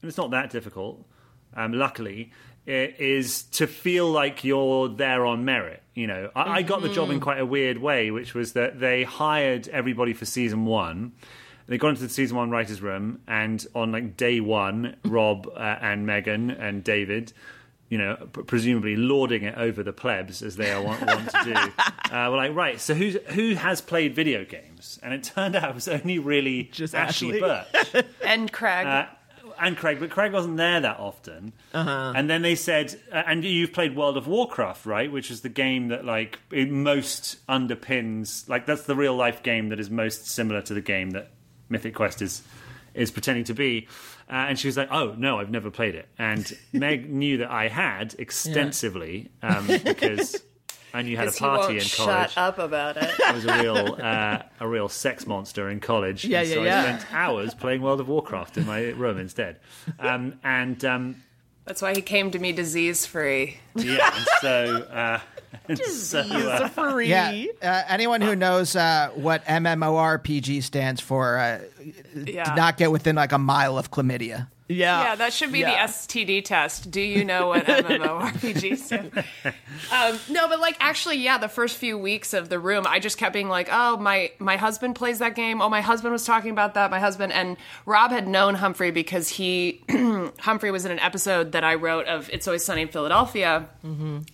and it's not that difficult. Um, luckily, is to feel like you're there on merit. You know, I, I got the job in quite a weird way, which was that they hired everybody for season one. They got into the season one writers' room, and on like day one, Rob uh, and Megan and David, you know, presumably lording it over the plebs as they are want, want to do, uh, were like, right, so who's who has played video games? And it turned out it was only really Just Ashly Ashly. Burch And Craig. uh, and Craig, but Craig wasn't there that often. Uh-huh. And then they said, uh, and you've played World of Warcraft, right? Which is the game that like it most underpins, like that's the real life game that is most similar to the game that Mythic Quest is is pretending to be. Uh, and she was like, "Oh no, I've never played it." And Meg knew that I had extensively um, because I knew you had a 'Cause he party won't in college. Shut up about it. I was a real uh, a real sex monster in college. Yeah, and yeah, so yeah. I spent hours playing World of Warcraft in my room instead. Um, and um, That's why he came to me disease free. yeah, and so uh, and so, uh, free. Yeah, uh, anyone who knows uh, what MMORPG stands for uh, Yeah. did not get within like a mile of chlamydia. Yeah. Yeah, that should be Yeah. the STD test. Do you know what MMORPG stands? um, no, but like actually, yeah, the first few weeks of the room, I just kept being like, "Oh, my my husband plays that game. Oh, my husband was talking about that. My husband and Rob had known Humphrey because he Humphrey was in an episode that I wrote of It's Always Sunny in Philadelphia,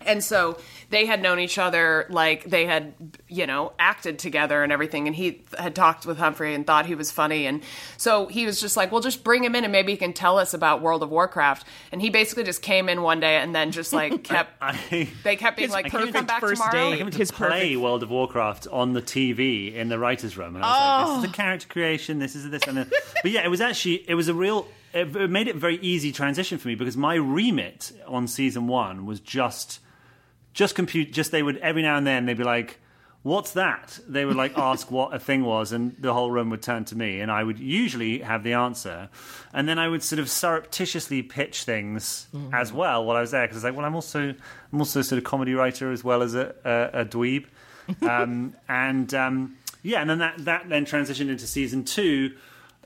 and so they had known each other. Like they had, you know, acted together and everything. And he had talked with Humphrey and thought he was funny, and so he was just like, "Well, just bring him in and maybe he can tell us about World of Warcraft." And he basically just came in one day and then just like kept. I, They kept being His like, "Can you come back first tomorrow?" date. I came to His play perfect- World of Warcraft on the TV in the writers' room, and I was like, "This is a character creation. This is this." And then, but yeah, it was actually it was a real. It it made it a very easy transition for me because my remit on season one was just just compute. Just they would every now and then they'd be like. What's that? They would like ask what a thing was, and the whole room would turn to me, and I would usually have the answer, and then I would sort of surreptitiously pitch things as well while I was there because I was like, well, I'm also I'm also sort of comedy writer as well as a, a, a dweeb, um, and um, yeah, and then that that then transitioned into season two.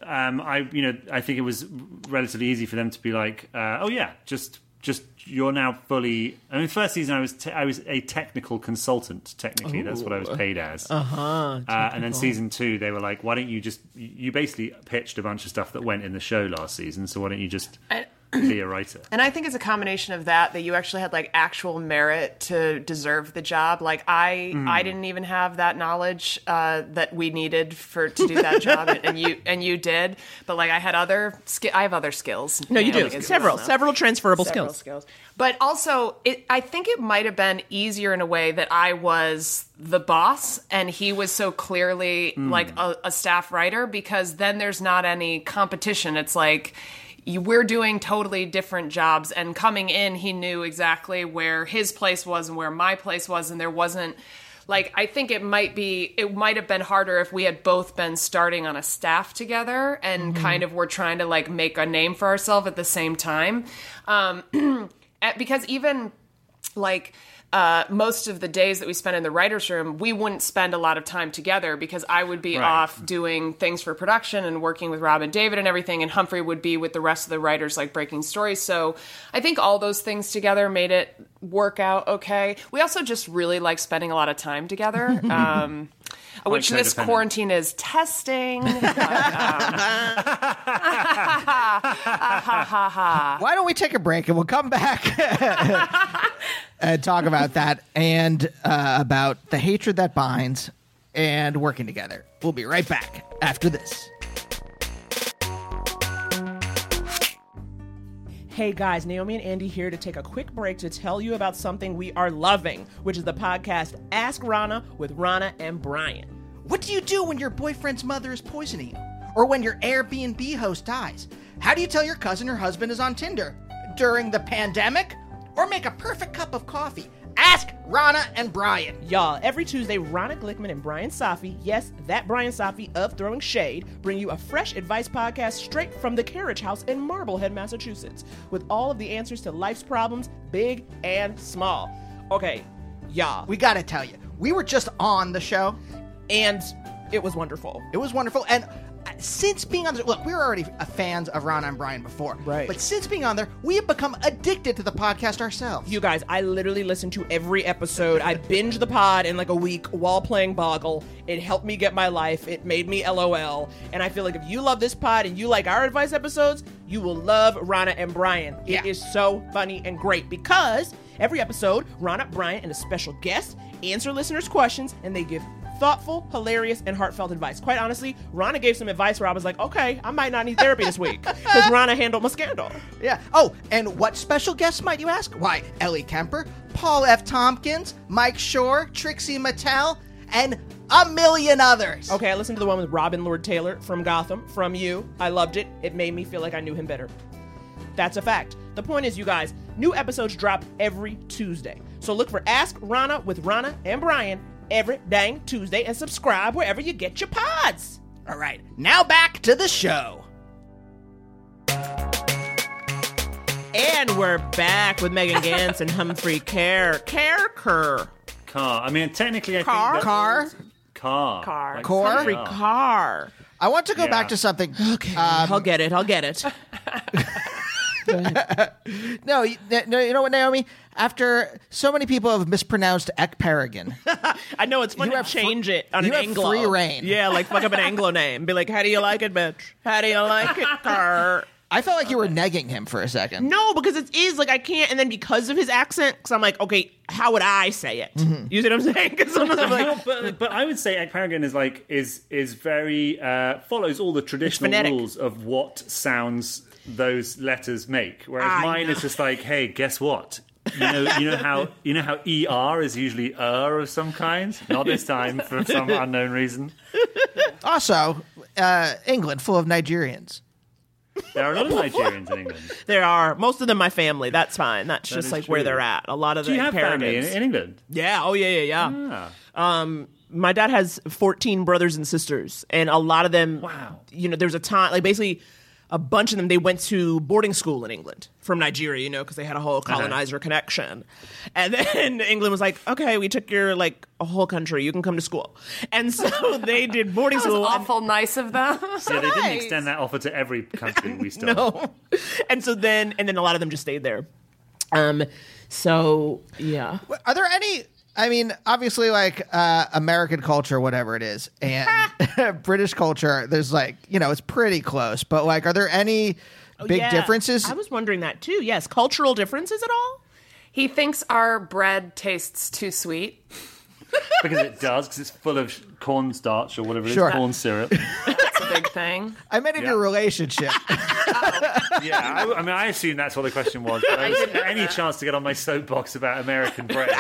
Um, I you know I think it was relatively easy for them to be like, uh, oh yeah, just just you're now fully. I mean, first season I was te- I was a technical consultant. Technically, that's what I was paid as. Uh-huh, uh And then season two, they were like, why don't you just you basically pitched a bunch of stuff that went in the show last season, so why don't you just And, be a writer. And I think it's a combination of that that you actually had like actual merit to deserve the job. Like I, Mm. I didn't even have that knowledge uh, that we needed for to do that job, and, and you and you did. But like I had other, ski- I have other skills. No, you Yeah, do. like, it's Several, well several transferable Several skills. But also, it, I think it might have been easier in a way that I was the boss and he was so clearly Hmm. like a, a staff writer because then there's not any competition. It's like you, we're doing totally different jobs, and coming in, he knew exactly where his place was and where my place was, and there wasn't. Like I think it might be it might have been harder if we had both been starting on a staff together and Mm-hmm. kind of were trying to like make a name for ourselves at the same time. Um because even like uh, most of the days that we spent in the writers' room, we wouldn't spend a lot of time together because I would be Right. off doing things for production and working with Rob and David and everything, and Humphrey would be with the rest of the writers, like breaking stories. So I think all those things together made it work out okay. We also just really like spending a lot of time together. Um, which this codependent. quarantine is testing. But, um, Why don't we take a break and we'll come back and talk about that and uh, about the hatred that binds and working together. We'll be right back after this. Hey guys, Naomi and Andy here to take a quick break to tell you about something we are loving, which is the podcast Ask Rana with Rana and Brian. What do you do when your boyfriend's mother is poisoning you? Or when your Airbnb host dies? How do you tell your cousin her husband is on Tinder? During the pandemic? Or make a perfect cup of coffee? Ask Rana and Brian. Y'all, every Tuesday, Rana Glickman and Brian Safi, yes, that Brian Safi of Throwing Shade, bring you a fresh advice podcast straight from the Carriage House in Marblehead, Massachusetts, with all of the answers to life's problems, big and small. Okay, y'all, We gotta tell you, we were just on the show. and it was wonderful. It was wonderful. And since being on the look, we were already fans of Rana and Brian before. Right. But since being on there, we have become addicted to the podcast ourselves. You guys, I literally listen to every episode. I binge the pod in like a week while playing Boggle. It helped me get my life. It made me LOL. And I feel like if you love this pod and you like our advice episodes, you will love Rana and Brian. It Yeah. is so funny and great because every episode, Rana, Brian, and a special guest answer listeners' questions and they give thoughtful, hilarious, and heartfelt advice. Quite honestly, Rana gave some advice where I was like, okay, I might not need therapy this week because Rana handled my scandal. Yeah. Oh, and what special guests might you ask? Why, Ellie Kemper, Paul F. Tompkins, Mike Schur, Trixie Mattel, and a million others. Okay, I listened to the one with Robin Lord Taylor from Gotham, from you. I loved it. It made me feel like I knew him better. That's a fact. The point is, you guys, new episodes drop every Tuesday. So look for Ask Rana with Rana and Brian every dang Tuesday and subscribe wherever you get your pods. All right, now back to the show. And we're back with Megan Ganz and Humphrey Care. Care Kerr. Car. I mean, technically, I Car? think that- Car? Car. Car. Like Core? Humphrey car. I want to go Yeah. back to something. Okay, um, I'll get it. I'll get it. No, you- no, you know what, Naomi? After so many people have mispronounced Ekperigin, I know it's fun You to have fr- change it on you an have Anglo. free reign. Yeah, like fuck up an Anglo name. Be like, how do you like it, bitch? How do you like it, Carr? I felt like you were negging him for a second. No, because it is like I can't, and then because of his accent, because I'm like, okay, how would I say it? Mm-hmm. You see what I'm saying? Because sometimes I'm like, No, but but I would say Ekperigin is like is is very uh, follows all the traditional rules of what sounds those letters make. Whereas I mine know. is just like, hey, guess what? You know, you know how you know how er is usually er of some kind. Not this time for some unknown reason. Also, uh, England full of Nigerians. There are a lot of Nigerians in England. there are most of them my family. That's fine. That's just is like where they're at. A lot of Do the you have family in, in England? Yeah. Oh yeah, yeah, yeah. Ah. Um, my dad has 14 brothers and sisters, and a lot of them. Wow. You know, there's a time like basically a bunch of them they went to boarding school in England from Nigeria, you know, because they had a whole colonizer connection. And then England was like, okay, we took your like a whole country, you can come to school. And so they did boarding That was school. and- awful nice of them. Yeah, they didn't extend that offer to every country we still. no. and so then and then a lot of them just stayed there. Um so yeah. Are there any? I mean, obviously, like uh, American culture, whatever it is, and British culture. There's like, you know, it's pretty close. But like, are there any big Yeah, differences? I was wondering that too. Yes, cultural differences at all? He thinks our bread tastes too sweet. Because it does, because it's full of cornstarch or whatever it is, Sure. corn syrup. That's a big thing. I meant in Yeah. your relationship. yeah, I, I mean, I assume that's what the question was. But I was, any chance to get on my soapbox about American bread?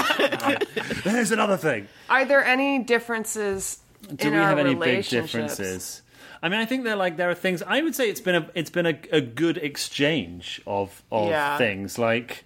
Like, There's another thing. Are there any differences Do in we our have any big relationships? differences? I mean, I think they're like there are things. I would say it's been a it's been a, a good exchange of of Yeah. things. Like,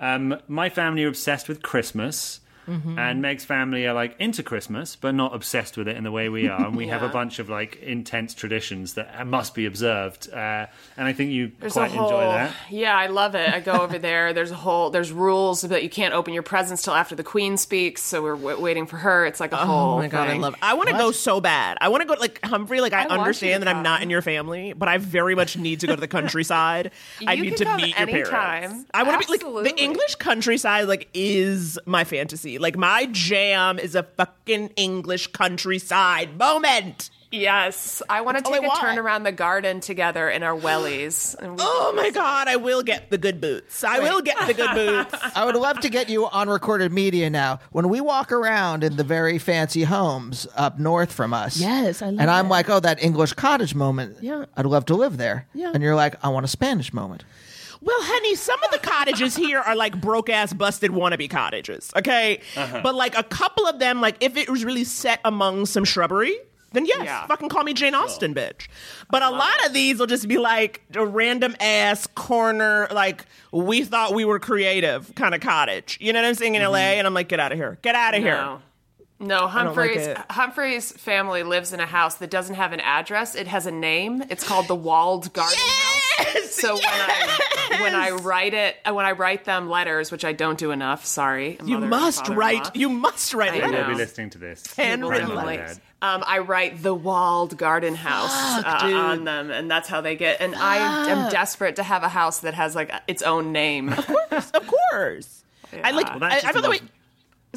um, my family are obsessed with Christmas. Mm-hmm. And Meg's family are like into Christmas, but not obsessed with it in the way we are. And we have a bunch of like intense traditions that must be observed. Uh, and I think you There's quite whole, enjoy that. Yeah, I love it. I go over there. There's a whole. There's rules that you can't open your presents till after the queen speaks. So we're w- waiting for her. It's like a whole. Oh my god, thing. I love it. I want to go so bad. I want to go like Humphrey. Like I, I understand to that I'm not in your family, but I very much need to go to the countryside. I need to meet your anytime. parents. I want to be like the English countryside. Like is my fantasy. Like my jam is a fucking English countryside moment. Yes, I want to take I a want. turn around the garden together in our wellies. And we- Oh my god, I will get the good boots. I will get the good boots. I would love to get you on recorded media now. When we walk around in the very fancy homes up north from us. Yes, I love And I'm that. like, oh, that English cottage moment. Yeah. I'd love to live there. Yeah. And you're like, I want a Spanish moment. Well, honey, some of the cottages here are like broke ass, busted wannabe cottages. Okay, uh-huh. but like a couple of them, like if it was really set among some shrubbery. Then yes, Yeah. fucking call me Jane Austen, bitch. But a lot of these will just be like a random ass corner, like we thought we were creative kind of cottage. You know what I'm saying in mm-hmm. LA? And I'm like, get out of here, get out of here. No. No, don't like Humphrey's. Humphrey's family lives in a house that doesn't have an address. It has a name. It's called the Walled Garden House. So when I when I write it, uh, when I write them letters, which I don't do enough. Sorry, You must write. You must write. I They will be listening to this. Handwritten Right on my letters. Um, I write the walled garden house uh, on them, and that's how they get. And I am desperate to have a house that has like its own name. Of course. I like. Well, I, just I by the way.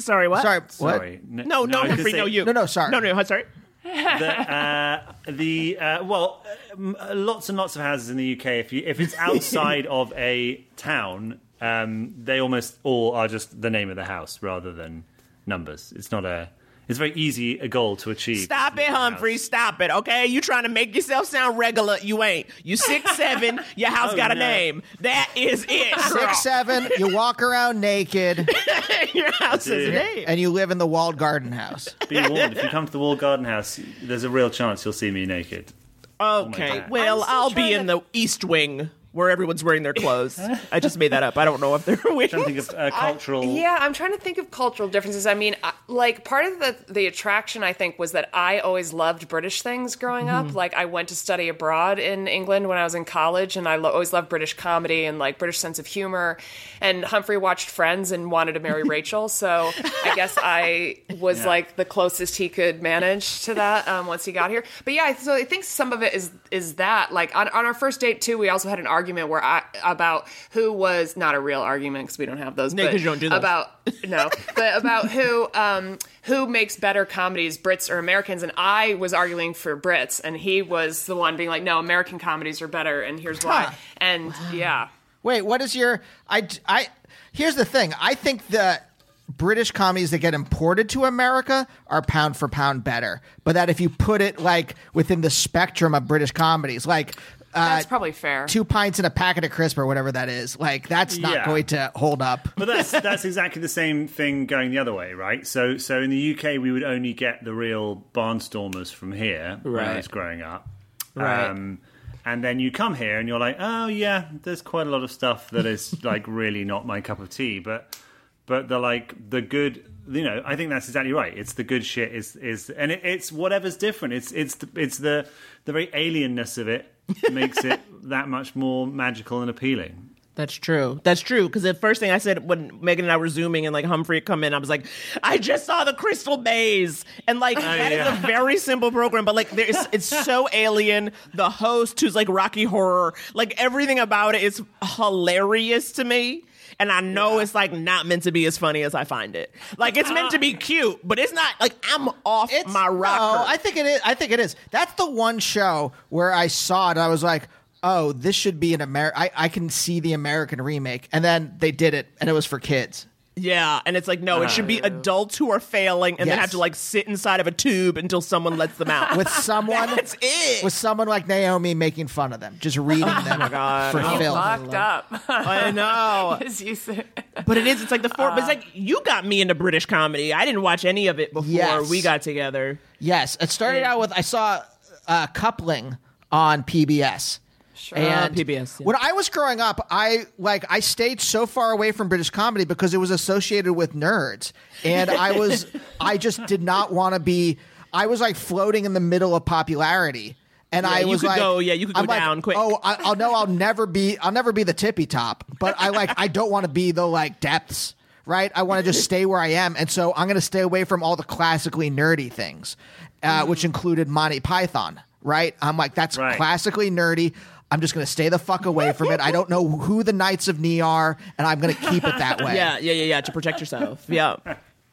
Enough- Sorry, what? Sorry. What? Sorry. No, no, I was gonna Humphrey, say- no, you. No, no, sorry. No, no, sorry. the uh, the uh, well, um, lots and lots of houses in the UK. If you if it's outside of a town, um, they almost all are just the name of the house rather than numbers. It's not a. It's very easy a goal to achieve. Stop it, Humphrey. Stop it, okay? You trying to make yourself sound regular. You ain't. You six seven, your house Oh, got a no. name. That is it. girl. Six, seven, you walk around naked, your house is a name. and you live in the walled garden house. Be warned: if you come to the walled Garden House, there's a real chance you'll see me naked. Okay, oh God. well, I'm still I'll be trying in the east wing where everyone's wearing their clothes. I just made that up. I don't know if they're wearing. trying to think of uh, cultural. Yeah, I'm trying to think of cultural differences. I mean, I- like part of the the attraction I think was that I always loved British things growing Mm-hmm. up. Like I went to study abroad in England when I was in college, and I lo- always loved British comedy and like British sense of humor. And Humphrey watched Friends and wanted to marry Rachel, so I guess I was Yeah. like the closest he could manage to that um, once he got here. But yeah, so I think some of it is is that like on, on our first date too. We also had an argument where I about who was not a real argument because we don't have those. No, but 'cause you don't do those. About no, but about who um, who makes better comedies, Brits or Americans? And I was arguing for Brits, and he was the one being like, "No, American comedies are better, and here's why." Huh. And yeah, Wait, what is your? I, I. Here's the thing. I think the British comedies that get imported to America are pound for pound better, but that if you put it like within the spectrum of British comedies, like. Uh, that's probably fair. two pints and a packet of crisp or whatever that is. Like that's not Yeah. going to hold up. But that's that's exactly the same thing going the other way, right? So so in the UK we would only get the real barnstormers from here when I Right. was growing up. Right. Um, and then you come here and you're like, oh yeah, there's quite a lot of stuff that is like really not my cup of tea. But but the like the good, you know, I think that's exactly right. It's the good shit is is, and it, it's whatever's different. It's it's the, it's the the very alienness of it makes it that much more magical and appealing. That's true. That's true. Because the first thing I said when Megan and I were zooming and like Humphrey come in, I was like, I just saw the Crystal Maze, and like oh, that is yeah. a very simple program, but like there's it's so alien. The host who's like Rocky Horror, like everything about it is hilarious to me. And I know it's like not meant to be as funny as I find it. Like it's meant to be uh, cute, but it's not. Like I'm off it's, my rocker. No, I think it is. I think it is. That's the one show where I saw it. and I was like, oh, this should be an Amer. I I can see the American remake, and then they did it, and it was for kids. Yeah, and it's like no, it should be adults who are failing and then Yes. have to like sit inside of a tube until someone lets them out. with someone That's it. with someone like Naomi making fun of them, just reading them God. for You film. fucked up. I know. As you say. But it is. It's like the four. but it's like you got me into British comedy. I didn't watch any of it before Yes. we got together. Yes, it started out with I saw uh, coupling on PBS. Sure. And Uh, PBS, yeah. When I was growing up, I like I stayed so far away from British comedy because it was associated with nerds, and I was I just did not want to be. I was like floating in the middle of popularity. And Yeah, I you was could like, go- yeah, you could go I'm like, down quick. Oh, I, I'll know I'll never be. I'll never be the tippy top. But I like. I don't want to be the like depths. Right. I want to just stay where I am, and so I'm going to stay away from all the classically nerdy things, uh, which included Monty Python. Right. I'm like, that's Right. classically nerdy. I'm just going to stay the fuck away from it. I don't know who the Knights of Ni are, and I'm going to keep it that way. Yeah, yeah, yeah, yeah. To protect yourself. Yeah.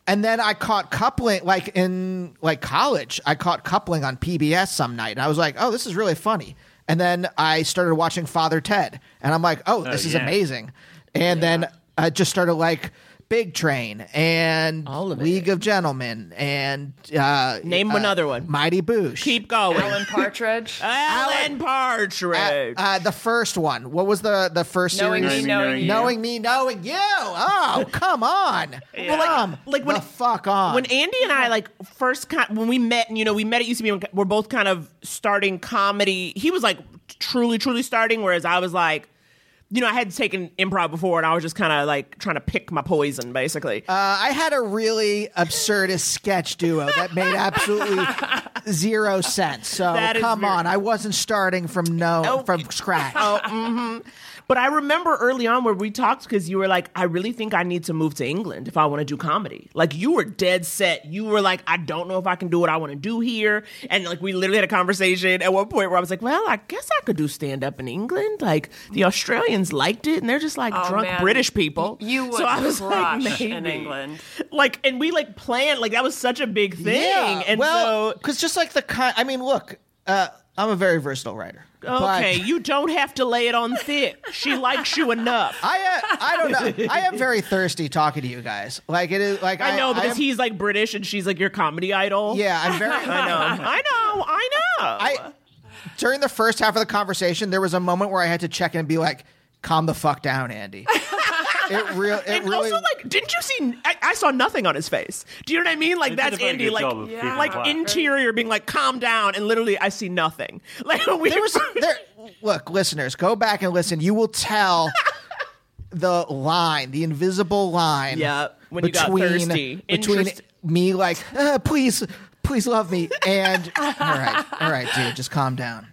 And then I caught coupling, like in like college, I caught coupling on PBS some night, and I was like, "Oh, this is really funny." And then I started watching Father Ted, and I'm like, "Oh, oh this is yeah. amazing." And then I just started like Big Train and All of it. League of Gentlemen and uh, Name uh, another one. Mighty Boosh. Keep going. Alan Partridge. Alan Partridge. uh, uh, the first one. What was the the first Knowing series? me, Knowing knowing Me, you. Knowing me, knowing you. Oh, come on. Well, like- like when- the fuck on. when Andy and I like first kind when we met, and you know, we met at UCB. We're both kind of starting comedy. He was like truly, truly starting, whereas I was like, you know, I had taken improv before, and I was just kind of like trying to pick my poison, basically. Uh, I had a really absurdist sketch duo that made absolutely zero sense. So That is come very- on, I wasn't starting from no Oh. from scratch. Oh, hmm But I remember early on where we talked because you were like, I really think I need to move to England if I want to do comedy. Like you were dead set. You were like, I don't know if I can do what I want to do here. And like we literally had a conversation at one point where I was like, Well, I guess I could do stand up in England. Like the Australians liked it, and they're just like Oh, drunk man. British people. You would so I was crush like, in. England. Like, and we like planned like that was such a big thing. yeah, and well, so because just like the kind, I mean, look, uh, I'm a very versatile writer. Okay, but you don't have to lay it on thick. She likes you enough. I uh, I don't know. I am very thirsty talking to you guys. Like it is like I, I know because am- he's like British and she's like your comedy idol. Yeah, I'm very. I know. I know. I know. I during the first half of the conversation, there was a moment where I had to check in and be like, "Calm the fuck down, Andy." it real. It and really. also, like, didn't you see? I, I saw nothing on his face. Do you know what I mean? Like, They did a that's Andy, like, job of keeping like quiet. interior being like, calm down, and literally, I see nothing. Like, we there was there. Look, listeners, go back and listen. You will tell the line, the invisible line. Yeah, when you got between thirsty. between Interest- me, like, "Uh, please, please love me, and all right, all right, dude, just calm down.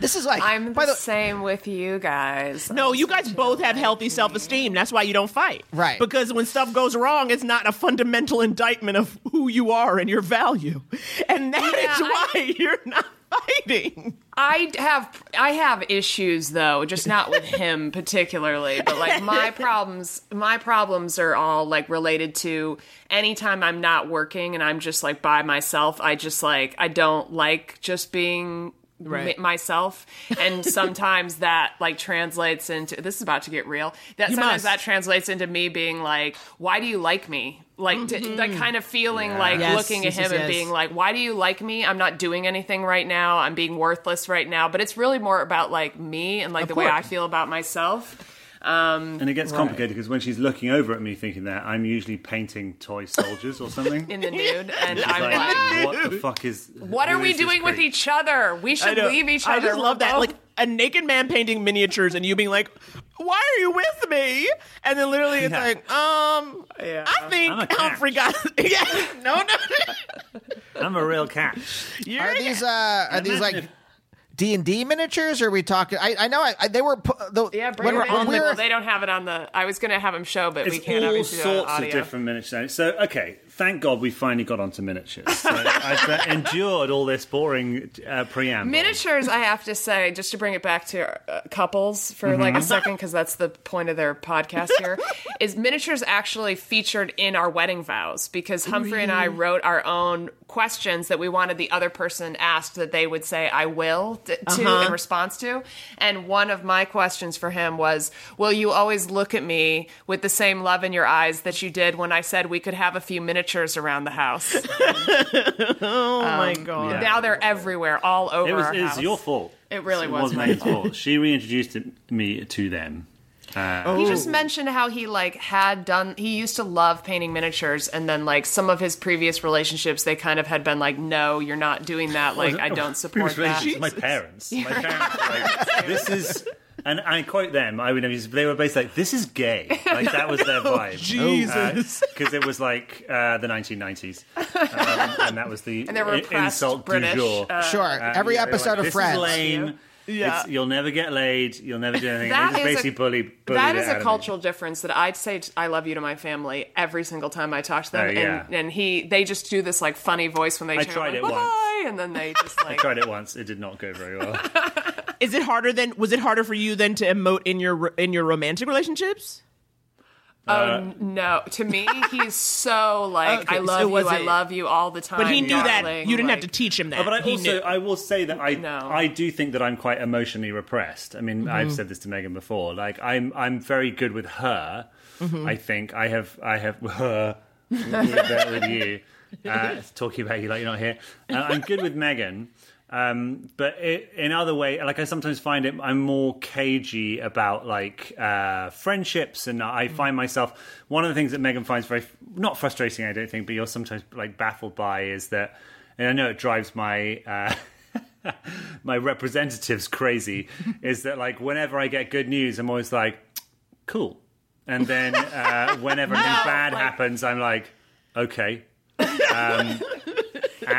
This is like, I'm by the the same with you guys. No, you guys both have healthy self esteem. That's why you don't fight. Right. Because when stuff goes wrong, it's not a fundamental indictment of who you are and your value. And that is Yeah, I- why you're not fighting. I have I have issues though, just not with him particularly, but like my problems my problems are all like related to anytime I'm not working and I'm just like by myself, I just like I don't like just being Right. m- myself and sometimes that like translates into this is about to get real that You sometimes must. that translates into me being like why do you like me like to, like kind of feeling like Mm-hmm. Yes, looking at yes, him yes, and yes. being like why do you like me i'm not doing anything right now i'm being worthless right now but it's really more about like me and like Of the way i feel about myself um And it gets complicated because when she's looking over at me thinking that, I'm usually painting toy soldiers or something. in the nude and She's i'm like, like what the fuck is. what are we doing with each other we should leave each other. I just love that. Like a naked man painting miniatures and you being like, why are you with me? And then literally it's Yeah. like, um, Yeah. I think I'm. Humphrey got. yeah, no, no. I'm a real cat. You're are these uh are these like Imagine D and D miniatures? Or are we talking? I, I know I, I, they were pu- the, yeah, when, bring we're- it in. when we well, they don't have it on the. I was going to have him show, but we can't all obviously do it on sorts of different miniatures. So, okay, thank God we finally got onto miniatures. So I've endured all this boring uh, preamble. Miniatures, I have to say, just to bring it back to uh, couples for Mhm. like a second, because that's the point of their podcast here, is miniatures actually featured in our wedding vows because Humphrey and I wrote our own questions that we wanted the other person asked that they would say "I will" to Uh-huh. in response to. And one of my questions for him was, "Will you always look at me with the same love in your eyes that you did when I said we could have a few miniatures around the house?" oh my Um, god! Now they're everywhere, all over It was, our it was your fault. It really It was wasn't my fault. fault. She reintroduced me to them. Uh, He just mentioned how he like had done. He used to love painting miniatures, and then like some of his previous relationships, they kind of had been like, "No, you're not doing that. Like, I don't support that." My parents. My parents. Like, this is. And I quote them. I would never. They were basically like, "This is gay." Like that was their Oh, vibe. Jesus. because it was like uh, the 1990s, um, and that was the And they were i- oppressed insult British, du jour. uh, Sure. Every yeah, they were episode like, of this Friends. Is lame. Yeah. It's- you'll never get laid. You'll never do anything. That they just is a- bully. bully that the is out a cultural difference that I'd say t- I love you to my family every single time I talk to them, Oh, yeah. and and he they just do this like funny voice when they I turn, tried like, it once. And then they just I like tried it once. It did not go very well. Is it harder than? Was it harder for you than to emote in your in your romantic relationships? Oh Uh, n- no! To me, he's so like Okay, I so love you, was I it- love you all the time. But he knew that you didn't have to teach him that. Oh, but I He also knew. I will say that I I do think that I'm quite emotionally repressed. I mean, I've Mhm. said this to Megan before. Like I'm I'm very good with her. Mhm. I think I have I have her with, with you uh, talking about you like you're not here. Uh, I'm good with Megan. Um, but it, in other way, like I sometimes find it, I'm more cagey about like uh, friendships, and I find myself one of the things that Megan finds very not frustrating, I don't think, but you're sometimes like baffled by is that, and I know it drives my. Uh, my representatives crazy is that like whenever I get good news, I'm always like, cool, and then uh, whenever anything bad happens, I'm like, okay. Um,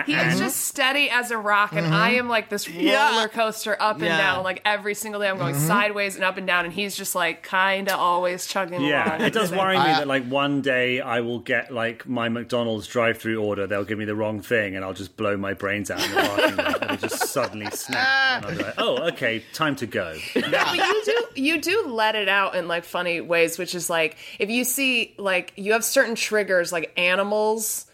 He is just steady as a rock, and I am like this roller Yeah. coaster up and Yeah. down. Like every single day, I'm going Mhm. sideways and up and down, and he's just like kind of always chugging Yeah, along. it does worry me Uh, that like one day I will get like my McDonald's drive-through order. They'll give me the wrong thing, and I'll just blow my brains out in the parking lot. It'll just suddenly snap, and I'll be like, "Oh, okay, time to go." but you do you do let it out in like funny ways, which is like if you see like you have certain triggers like animals.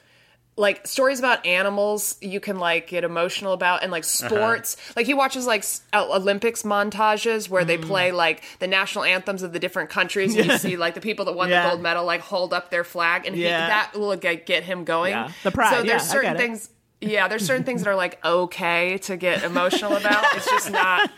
Like stories about animals, you can like get emotional about, and like uh-huh. sports. Like he watches like Olympics montages where they mm. play like the national anthems of the different countries, and you see like the people that won Yeah. the gold medal like hold up their flag, and he, that will get, get him going. Yeah. The pride, So yeah, there's certain things. Yeah, there's certain things that are like okay to get emotional about. It's just not.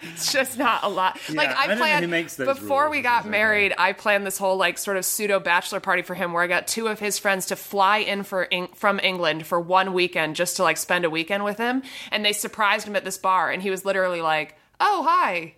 It's just not a lot. like I I, planned who makes those before rules, we got married. I planned this whole like sort of pseudo bachelor party for him, where I got two of his friends to fly in for Eng- from England for one weekend just to like spend a weekend with him, and they surprised him at this bar, and he was literally like, "Oh hi."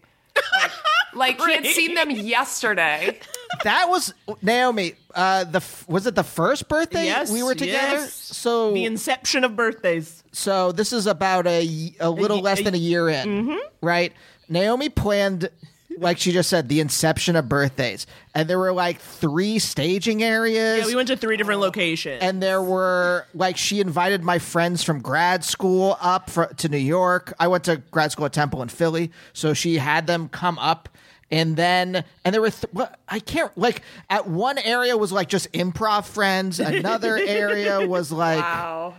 Like, like he had seen them yesterday. That was Naomi. Uh, the f- was it the first birthday Yes, we were together? yes. So the inception of birthdays. So this is about a a little ye- less a- than a year in, Mhm. right? Naomi planned, like she just said, the inception of birthdays, and there were like three staging areas. Yeah, we went to three different locations. and there were like she invited my friends from grad school up for, to New York. I went to grad school at Temple in Philly, so she had them come up. And then, and there were, th- what, I can't, like, at one area was like just improv friends. Another area was like, Wow.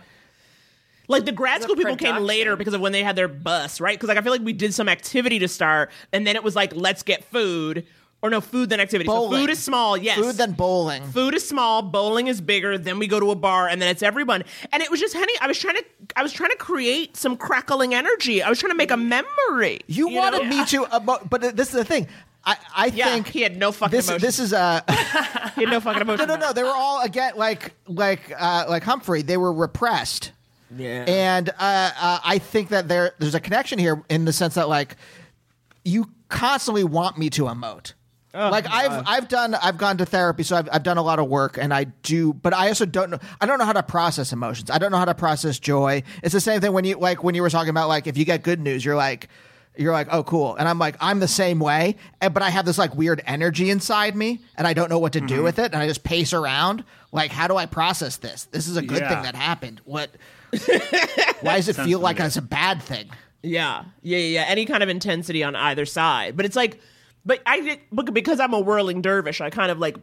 Like the grad It's a school people came later because of when they had their bus, right? Because like I feel like we did some activity to start, and then it was like let's get food, or no food then activity. So food is small, yes. food, then bowling. Food is small, bowling is bigger. Then we go to a bar, and then it's everyone. And it was just, honey, I was trying to, I was trying to create some crackling energy. I was trying to make a memory. You, wanted know? me to, emo- but this is the thing. I, I Yeah, think he had no fucking this. emotion. This is a He had no fucking emotion. no, no, no. They were all again like like uh, like Humphrey. They were repressed. Yeah. And uh, uh, I think that there there's a connection here in the sense that like you constantly want me to emote. Oh, like I've I've done I've gone to therapy, so I've I've done a lot of work, and I do, but I also don't know I don't know how to process emotions. I don't know how to process joy. It's the same thing when you like when you were talking about like if you get good news, you're like, you're like, oh, cool. And I'm like, I'm the same way, and, but I have this like weird energy inside me, and I don't know what to do Mhm. with it, and I just pace around. Like, how do I process this? This is a good Yeah. thing that happened. What? Why does it Sounds feel like familiar. it's a bad thing? Yeah, yeah, yeah, yeah. Any kind of intensity on either side, but it's like, but I did because I'm a whirling dervish. I kind of like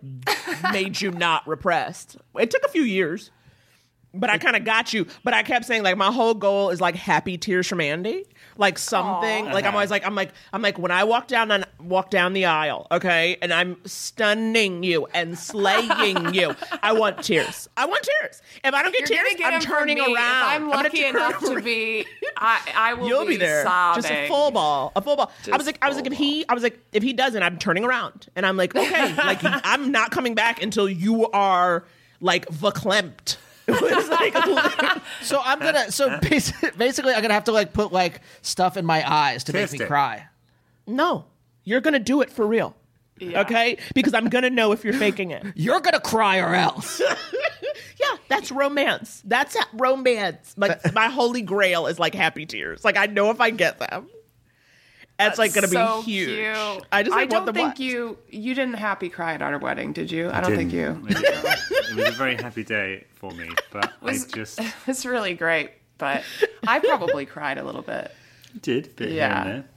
made you not repressed. It took a few years, but I kind of got you. But I kept saying like my whole goal is like happy tears from Andy, like something. Like I'm always like I'm like I'm like when I walk down and walk down the aisle, okay, and I'm stunning you and slaying you. I want tears. I want tears. If I don't get You're tears, get I'm turning around. If I'm lucky turn enough to be, I, I will You'll be, there. sobbing. Just a full ball. A full ball. I was like, I was like, if he, I was like, if he doesn't, I'm turning around, and I'm like, okay, like I'm not coming back until you are like verklempt. It was like, So I'm gonna. So basi- basically, I'm gonna have to like put like stuff in my eyes to make me it. cry. no, you're gonna do it for real. Okay, because I'm gonna know if you're faking it. You're gonna cry or else. yeah, that's romance. That's ha- romance. Like my holy grail is like happy tears. Like I know if I get them, that's, like gonna so be huge. Cute. I just I like, don't want the think what? you you didn't happy cry at our wedding, did you? I don't think you. Didn't. It was, a very happy day for me, but I Was- just It's really great, but I probably cried a little bit. did a bit Yeah. here and there.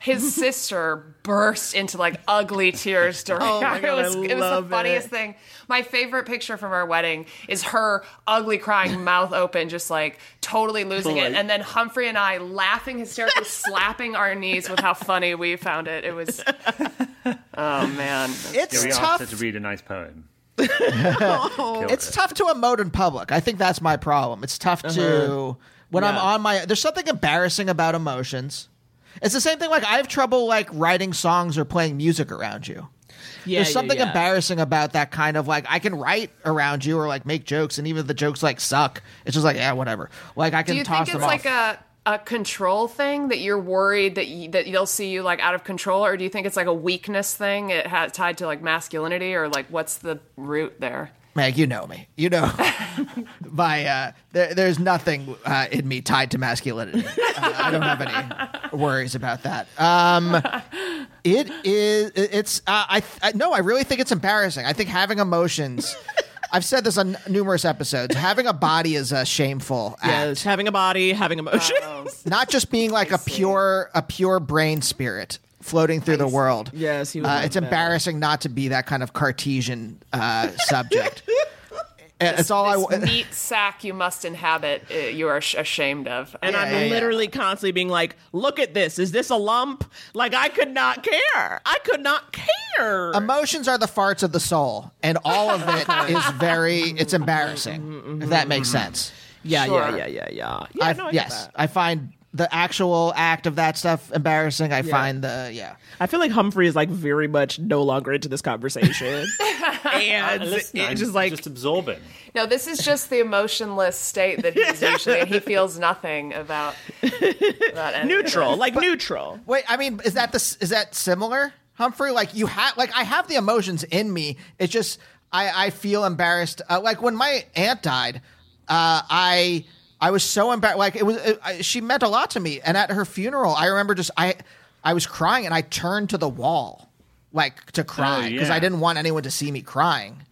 His sister burst into like ugly tears during Oh my it was I it was the funniest it. thing. My favorite picture from our wedding is her ugly crying, mouth open, just like totally losing it. And then Humphrey and I laughing hysterically, slapping our knees with how funny we found it. It was Oh man. It's yeah, we tough. asked her to read a nice poem. it's tough to emote in public. I think that's my problem. It's tough to Uh-huh. when I'm Yeah. on my. There's something embarrassing about emotions. It's the same thing. Like I have trouble like writing songs or playing music around you. Yeah, There's yeah, something yeah. embarrassing about that kind of like I can write around you or like make jokes, and even if the jokes like suck, it's just like yeah, whatever. Like I can Do you toss think them it's like off. a a control thing that you're worried that you, that they'll see you like out of control, or do you think it's like a weakness thing? It has tied to like masculinity, or like what's the root there? Meg, you know me. You know my. Uh, there, there's nothing uh, in me tied to masculinity. Uh, I don't have any worries about that. Um, it is. It's. Uh, I, I. No, I really think it's embarrassing. I think having emotions. I've said this on numerous episodes. Having a body is a shameful act. Yes, having a body, having emotions. Not just being like a pure, a pure brain spirit floating through the world. Yes, he Uh, like it's that. embarrassing not to be that kind of Cartesian uh, subject. Uh, it's all I. This wa- meat sack you must inhabit. Uh, you are sh- ashamed of, And Yeah, I'm yeah, yeah. literally constantly being like, look at this. Is this a lump? Like, I could not care. I could not care. Emotions are the farts of the soul, and all of it is very. It's embarrassing. If that makes sense. yeah, Sure. yeah, yeah, yeah, yeah. Yeah, I, no, I yes, that. I find the actual act of that stuff embarrassing. I Yeah. find the yeah. I feel like Humphrey is like very much no longer into this conversation. and Listen, I'm it's just like, just absorbing. No, this is just the emotionless state that he's usually. and he feels nothing about about neutral, it. like neutral. Wait, I mean, is that the is that similar, Humphrey? Like you have, like I have the emotions in me. It's just I I feel embarrassed. Uh, like when my aunt died, uh, I I was so embarrassed. Like it was, it, I, she meant a lot to me. And at her funeral, I remember just I I was crying and I turned to the wall, like to oh, cry because yeah. I didn't want anyone to see me crying.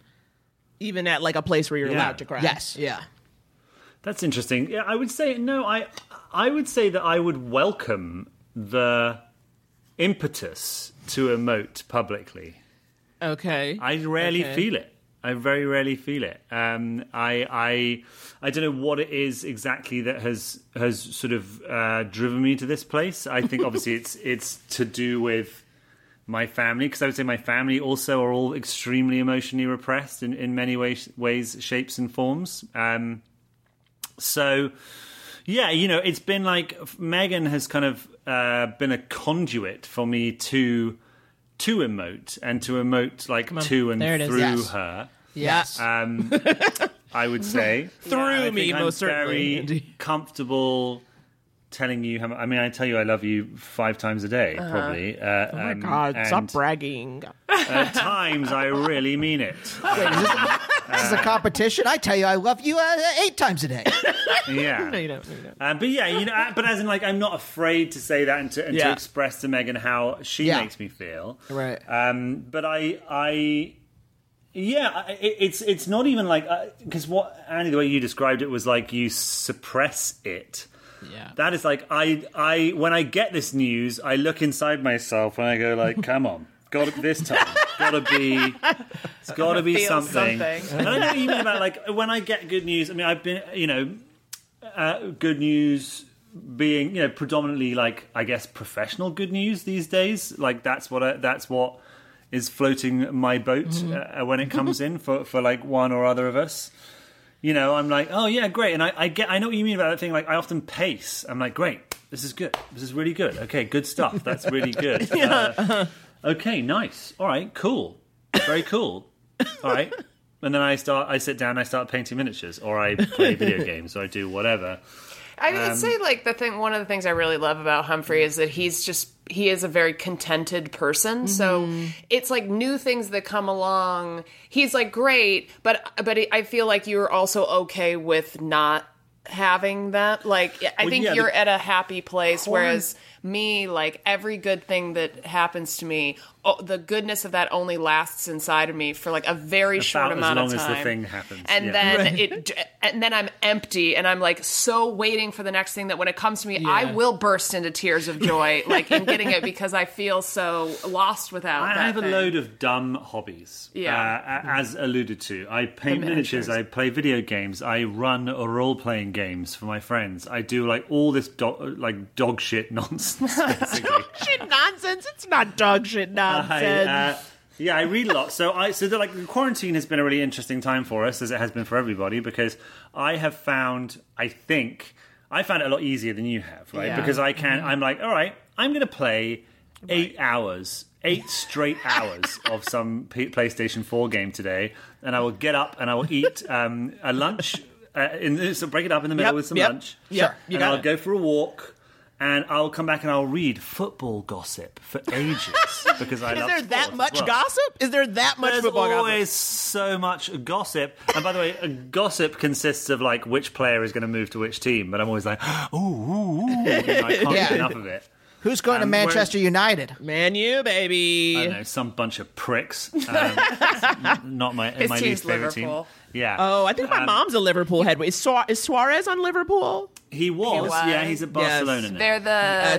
Even at like a place where you're Yeah. allowed to cry. Yes. Yeah. That's interesting. Yeah, I would say no. I I would say that I would welcome the impetus to emote publicly. Okay. I rarely Okay. feel it. I very rarely feel it. Um, I I I don't know what it is exactly that has has sort of uh, driven me to this place. I think obviously it's it's to do with my family because I would say my family also are all extremely emotionally repressed in, in many ways, ways, shapes, and forms. Um, so, yeah, you know, it's been like Megan has kind of uh, been a conduit for me to to emote and to emote like to and There it is. through Yes. her. Yes. Um, I would say Through I me, think I'm most certainly. Very comfortable telling you how. mu- I mean, I tell you I love you five times a day, probably. Uh, oh my um, God. Stop bragging. At times, I really mean it. Wait, is this, This is a competition. I tell you, I love you uh, eight times a day. yeah. No, you don't. No, you don't. Uh, but yeah, you know, uh, but as in, like, I'm not afraid to say that and to, and to express to Megan how she Yeah. makes me feel. Right. Um, but I, I, yeah, it, it's it's not even like because what Andy, the way you described it was like you suppress it. Yeah. That is like I, I when I get this news, I look inside myself and I go like, come on. Got to, this time, gotta be, it's gotta be something. something. And I know what you mean about like when I get good news. I mean, I've been, you know, uh, good news being you know predominantly like I guess professional good news these days. Like that's what I, that's what is floating my boat uh, when it comes in for for like one or other of us. You know, I'm like, oh yeah, great, and I, I get, I know what you mean about that thing. Like, I often pace. I'm like, great, this is good, this is really good. Okay, good stuff. That's really good. Uh, okay, nice. All right, cool, very cool. All right, and then I start, I sit down, I start painting miniatures, or I play video games, or I do whatever. I would Um, say like the thing one of the things I really love about Humphrey is that he's just he is a very contented person. So mm-hmm. it's like new things that come along. He's like great, but but I feel like you're also okay with not having that. Like I Well, think yeah, you're the- at a happy place whereas me like every good thing that happens to me oh, the goodness of that only lasts inside of me for like a very short About as amount long of as time the thing happens, and yeah. then it and then I'm empty and I'm like so waiting for the next thing that when it comes to me I will burst into tears of joy like in getting it because I feel so lost without I that have a load of dumb hobbies. Yeah. Uh, a- as alluded to, I paint miniatures. miniatures. I play video games. I run role playing games for my friends. I do like all this do- like dog shit nonsense. Basically. Shit nonsense. It's not dog shit nonsense. I, uh, yeah, I read a lot. So I so the, like the quarantine has been a really interesting time for us, as it has been for everybody, because I have found, I think, I found it a lot easier than you have, right? Yeah. Because I can, I'm like, all right, I'm going to play eight hours, eight straight hours of some P- PlayStation 4 game today, and I will get up and I will eat um, a lunch. Uh, in so break it up in the middle Yep, with some yep, lunch. Yeah, you and I'll it. go for a walk. And I'll come back and I'll read football gossip for ages because I Is love there that much well. gossip? Is there that much There's football always so much gossip. And by the way, a gossip consists of like which player is going to move to which team. But I'm always like, ooh, ooh, ooh. I can't Yeah. get enough of it. Who's going to Um, Manchester United? gossip? Man, you baby. I don't know, some bunch of pricks. Um, not my His my team's least favorite Liverpool. team. Yeah. Oh, I think my Um, mom's a Liverpool head. Is, Suar- is Suarez on Liverpool? He was. was. Yeah, he's at Barcelona now. they're the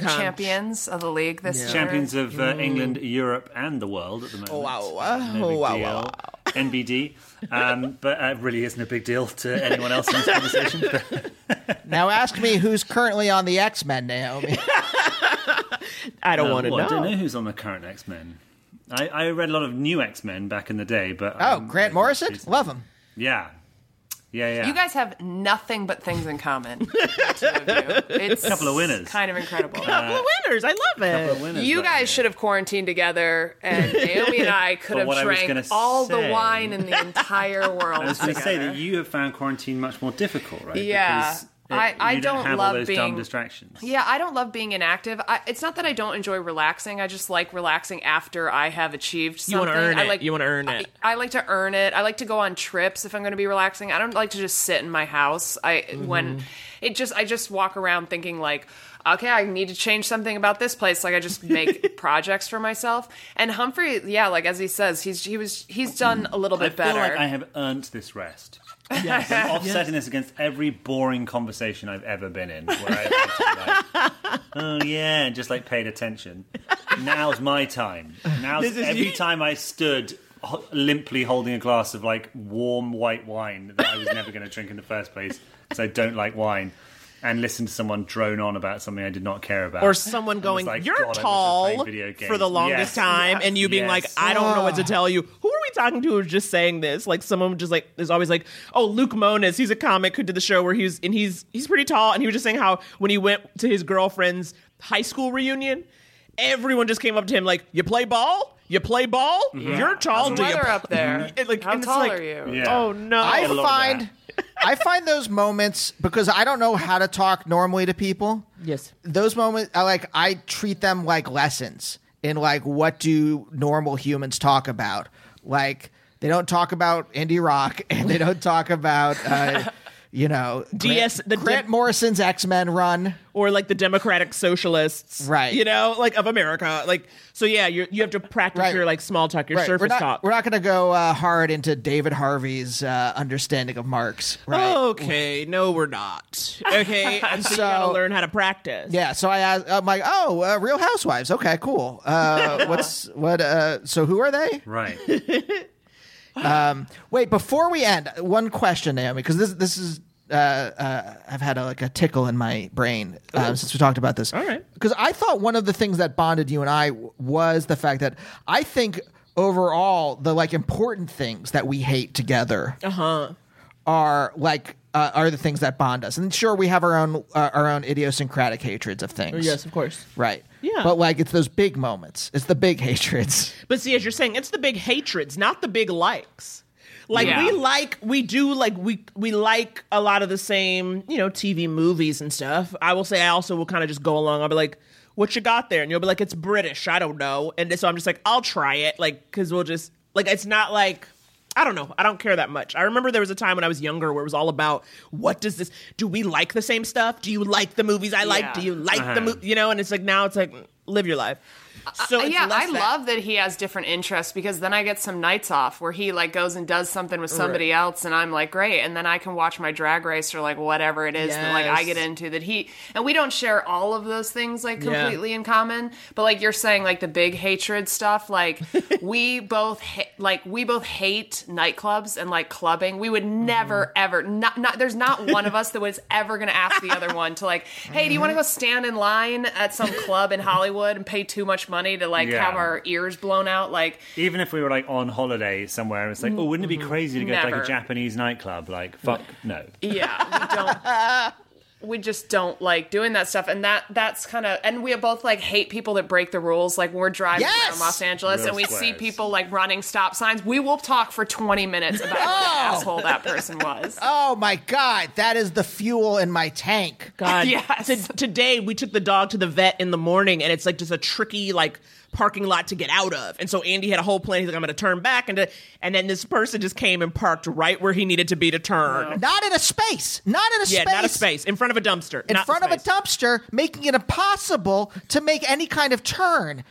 Uh, champions of the league this year Champions of uh, England, Europe, and the world at the moment. Oh, wow, wow. No big Oh, wow, deal. wow, NBD. Um, but uh, really isn't a big deal to anyone else in this conversation. Now ask me who's currently on the X Men, Naomi. I don't Uh, want to well, know. I don't know who's on the current X Men. I, I read a lot of new X Men back in the day, but Oh, um, Grant Morrison? Love him. Yeah, yeah, yeah. You guys have nothing but things in common. the two of you. It's Couple of winners. Kind of incredible. A couple of winners. I love Couple of it. winners You right guys should have quarantined together, and Naomi and I could But have what I was drank gonna all the say- wine in the entire world. I was going to say together. that you have found quarantine much more difficult, right? Yeah. Because it- I- I don't, don't love all those dumb being- distractions. Yeah, I don't love being inactive. I, it's not that I don't enjoy relaxing. I just like relaxing after I have achieved You something. wanna earn I it. like You wanna earn it. I, I like to earn it. I like to go on trips if I'm going to be relaxing. I don't like to just sit in my house. I Mm-hmm. when it just I just walk around thinking like. Okay, I need to change something about this place. Like I just make projects for myself. And Humphrey, yeah, like as he says, he's he was he's done a little I bit feel better. like I have earned this rest. I'm offsetting this against every boring conversation I've ever been in, where to like, oh yeah, and just like paid attention. Now's my time. Now's every you- time I stood limply holding a glass of like warm white wine that I was never going to drink in the first place because I don't like wine. And listen to someone drone on about something I did not care about, Or someone going, like, "You're "God, I wish I was tall" for the longest Yes. time, and you being like, "I don't know what to ah. tell you." Who are we talking to? Who's just saying this? Like someone just like is always like, "Oh, Luke Moniz, he's a comic who did the show where he's and he's he's pretty tall, and he was just saying how when he went to his girlfriend's high school reunion, everyone just came up to him like, "You play ball." You play ball? You're tall. How's the Do you weather play-" up there? It, like, How tall like, are you? Yeah. Oh no! I a lot of find I find those moments because I don't know how to talk normally to people. yes. Those moments, I like I treat them like lessons in like what do normal humans talk about. Like They don't talk about indie rock, and they don't talk about, uh, you know, DS Grant, the Grant Dem- Morrison's X Men run. or like the Democratic Socialists, Right. You know, like of America, like so. Yeah, you you have to practice Right. your like small talk, your Right. surface we're not, talk. We're not going to go uh, hard into David Harvey's uh, understanding of Marx. Right. Okay, no, we're not. Okay, and so, you gotta learn how to practice. Yeah, so I asked, I'm like, oh, uh, Real Housewives. Okay, cool. Uh, what's what? Uh, so who are they? Right. Um, wait, before we end, one question, Naomi, because this this is uh, uh, I've had a, like a tickle in my brain uh, since we talked about this. All right. because I thought one of the things that bonded you and I w- was the fact that I think overall the like important things that we hate together Uh huh. Are like. Uh, are the things that bond us, and sure, we have our own uh, our own idiosyncratic hatreds of things. Yes, of course. right. Yeah. but like it's those big moments. It's the big hatreds. But see, as you're saying, it's the big hatreds, not the big likes. Like Yeah. we like, we do like we we like a lot of the same, you know, TV movies and stuff. I will say, I also will kind of just go along. I'll be like, "What you got there?" And you'll be like, "It's British." I don't know, and so I'm just like, "I'll try it," like because we'll just like it's not like. I don't know. I don't care that much. I remember there was a time when I was younger where it was all about what does this do we like the same stuff? Do you like the movies I like? Yeah. Do you like the Uh-huh. movie? You know, and it's like now it's like live your life. So uh, it's yeah, I that. love that he has different interests because then I get some nights off where he like goes and does something with somebody else, and I'm like, great, and then I can watch my drag race or like whatever it is that like I get into that he and we don't share all of those things like Yeah. completely in common, but like you're saying like the big hatred stuff, like we both ha- like we both hate nightclubs and like clubbing. We would never mm-hmm. ever not not there's not one of us that was ever gonna ask the other one to like, hey, do you want to mm-hmm. go stand in line at some club in Hollywood and pay too much money to like Yeah. have our ears blown out? Like, Even if we were like on holiday somewhere, and it's like, oh, wouldn't it be crazy to go to like Mm-hmm. Never. a Japanese nightclub? Like, fuck no. yeah, we don't. We just don't like doing that stuff, and that that's kind of, and we both like hate people that break the rules. Like when we're driving Yes! around Los Angeles Real and we see people like running stop signs, we will talk for twenty minutes about what an oh! asshole that person was. Oh my god, that is the fuel in my tank. God, Yes. to- today we took the dog to the vet in the morning, and it's like just a tricky like parking lot to get out of. And so Andy had a whole plan. He's like, I'm going to turn back, and to, and then this person just came and parked right where he needed to be to turn. Not in a space. Not in a Yeah, space. not a space in front of a dumpster. In not front of a dumpster, making it impossible to make any kind of turn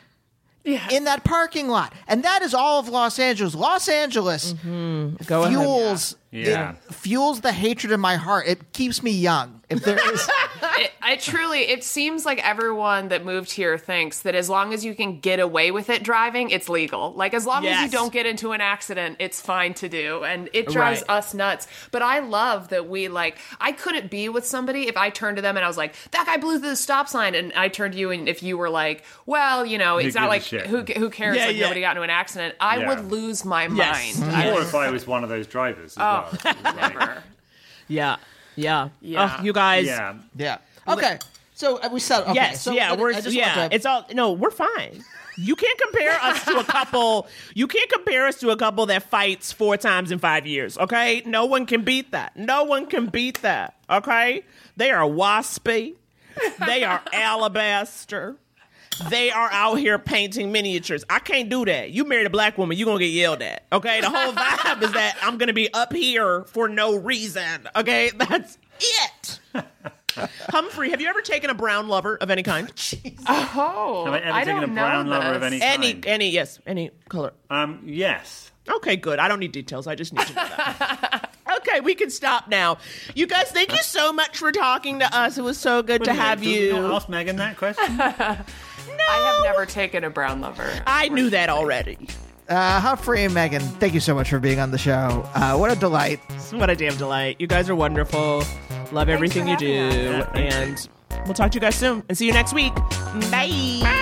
in that parking lot. And that is all of Los Angeles. Los Angeles Mm-hmm. Go ahead. fuels Yeah. it fuels the hatred in my heart. It keeps me young. If there is it, I truly, it seems like everyone that moved here thinks that as long as you can get away with it driving, it's legal. Like as long as you don't get into an accident, it's fine to do, and it drives Right. us nuts. But I love that we like. I couldn't be with somebody if I turned to them and I was like, "That guy blew through the stop sign," and I turned to you, and if you were like, "Well, you know, Who it's not like who who cares? Yeah, like yeah. nobody got into an accident." I Yeah. would lose my Yes. mind. I Or if I was one of those drivers as Oh, well. It never. Yeah, yeah, Yeah. Oh, you guys. yeah. Yeah. Okay. So uh, we said okay, yes, so yeah, let- we're I yeah. to- It's all no, we're fine. You can't compare us to a couple. You can't compare us to a couple that fights four times in five years. Okay, no one can beat that. No one can beat that. Okay, they are waspy. They are alabaster. They are out here painting miniatures. I can't do that. You married a black woman, you're gonna get yelled at. Okay, the whole vibe is that I'm gonna be up here for no reason. Okay, that's it. Humphrey, have you ever taken a brown lover of any kind? Oh, Have I ever I taken don't a brown know lover of this. any Any, kind? any, yes, any color. Um, yes. Okay, good. I don't need details. I just need to know that. okay, we can stop now. You guys, thank you so much for talking to us. It was so good to have Did we not you. Ask Megan that question. I have never taken a brown lover. I knew that already. uh, Humphrey and Megan, thank you so much for being on the show. Uh, what a delight. What a damn delight. You guys are wonderful. Love everything you do. Yeah, and we'll talk to you guys soon. And see you next week. Bye. Bye.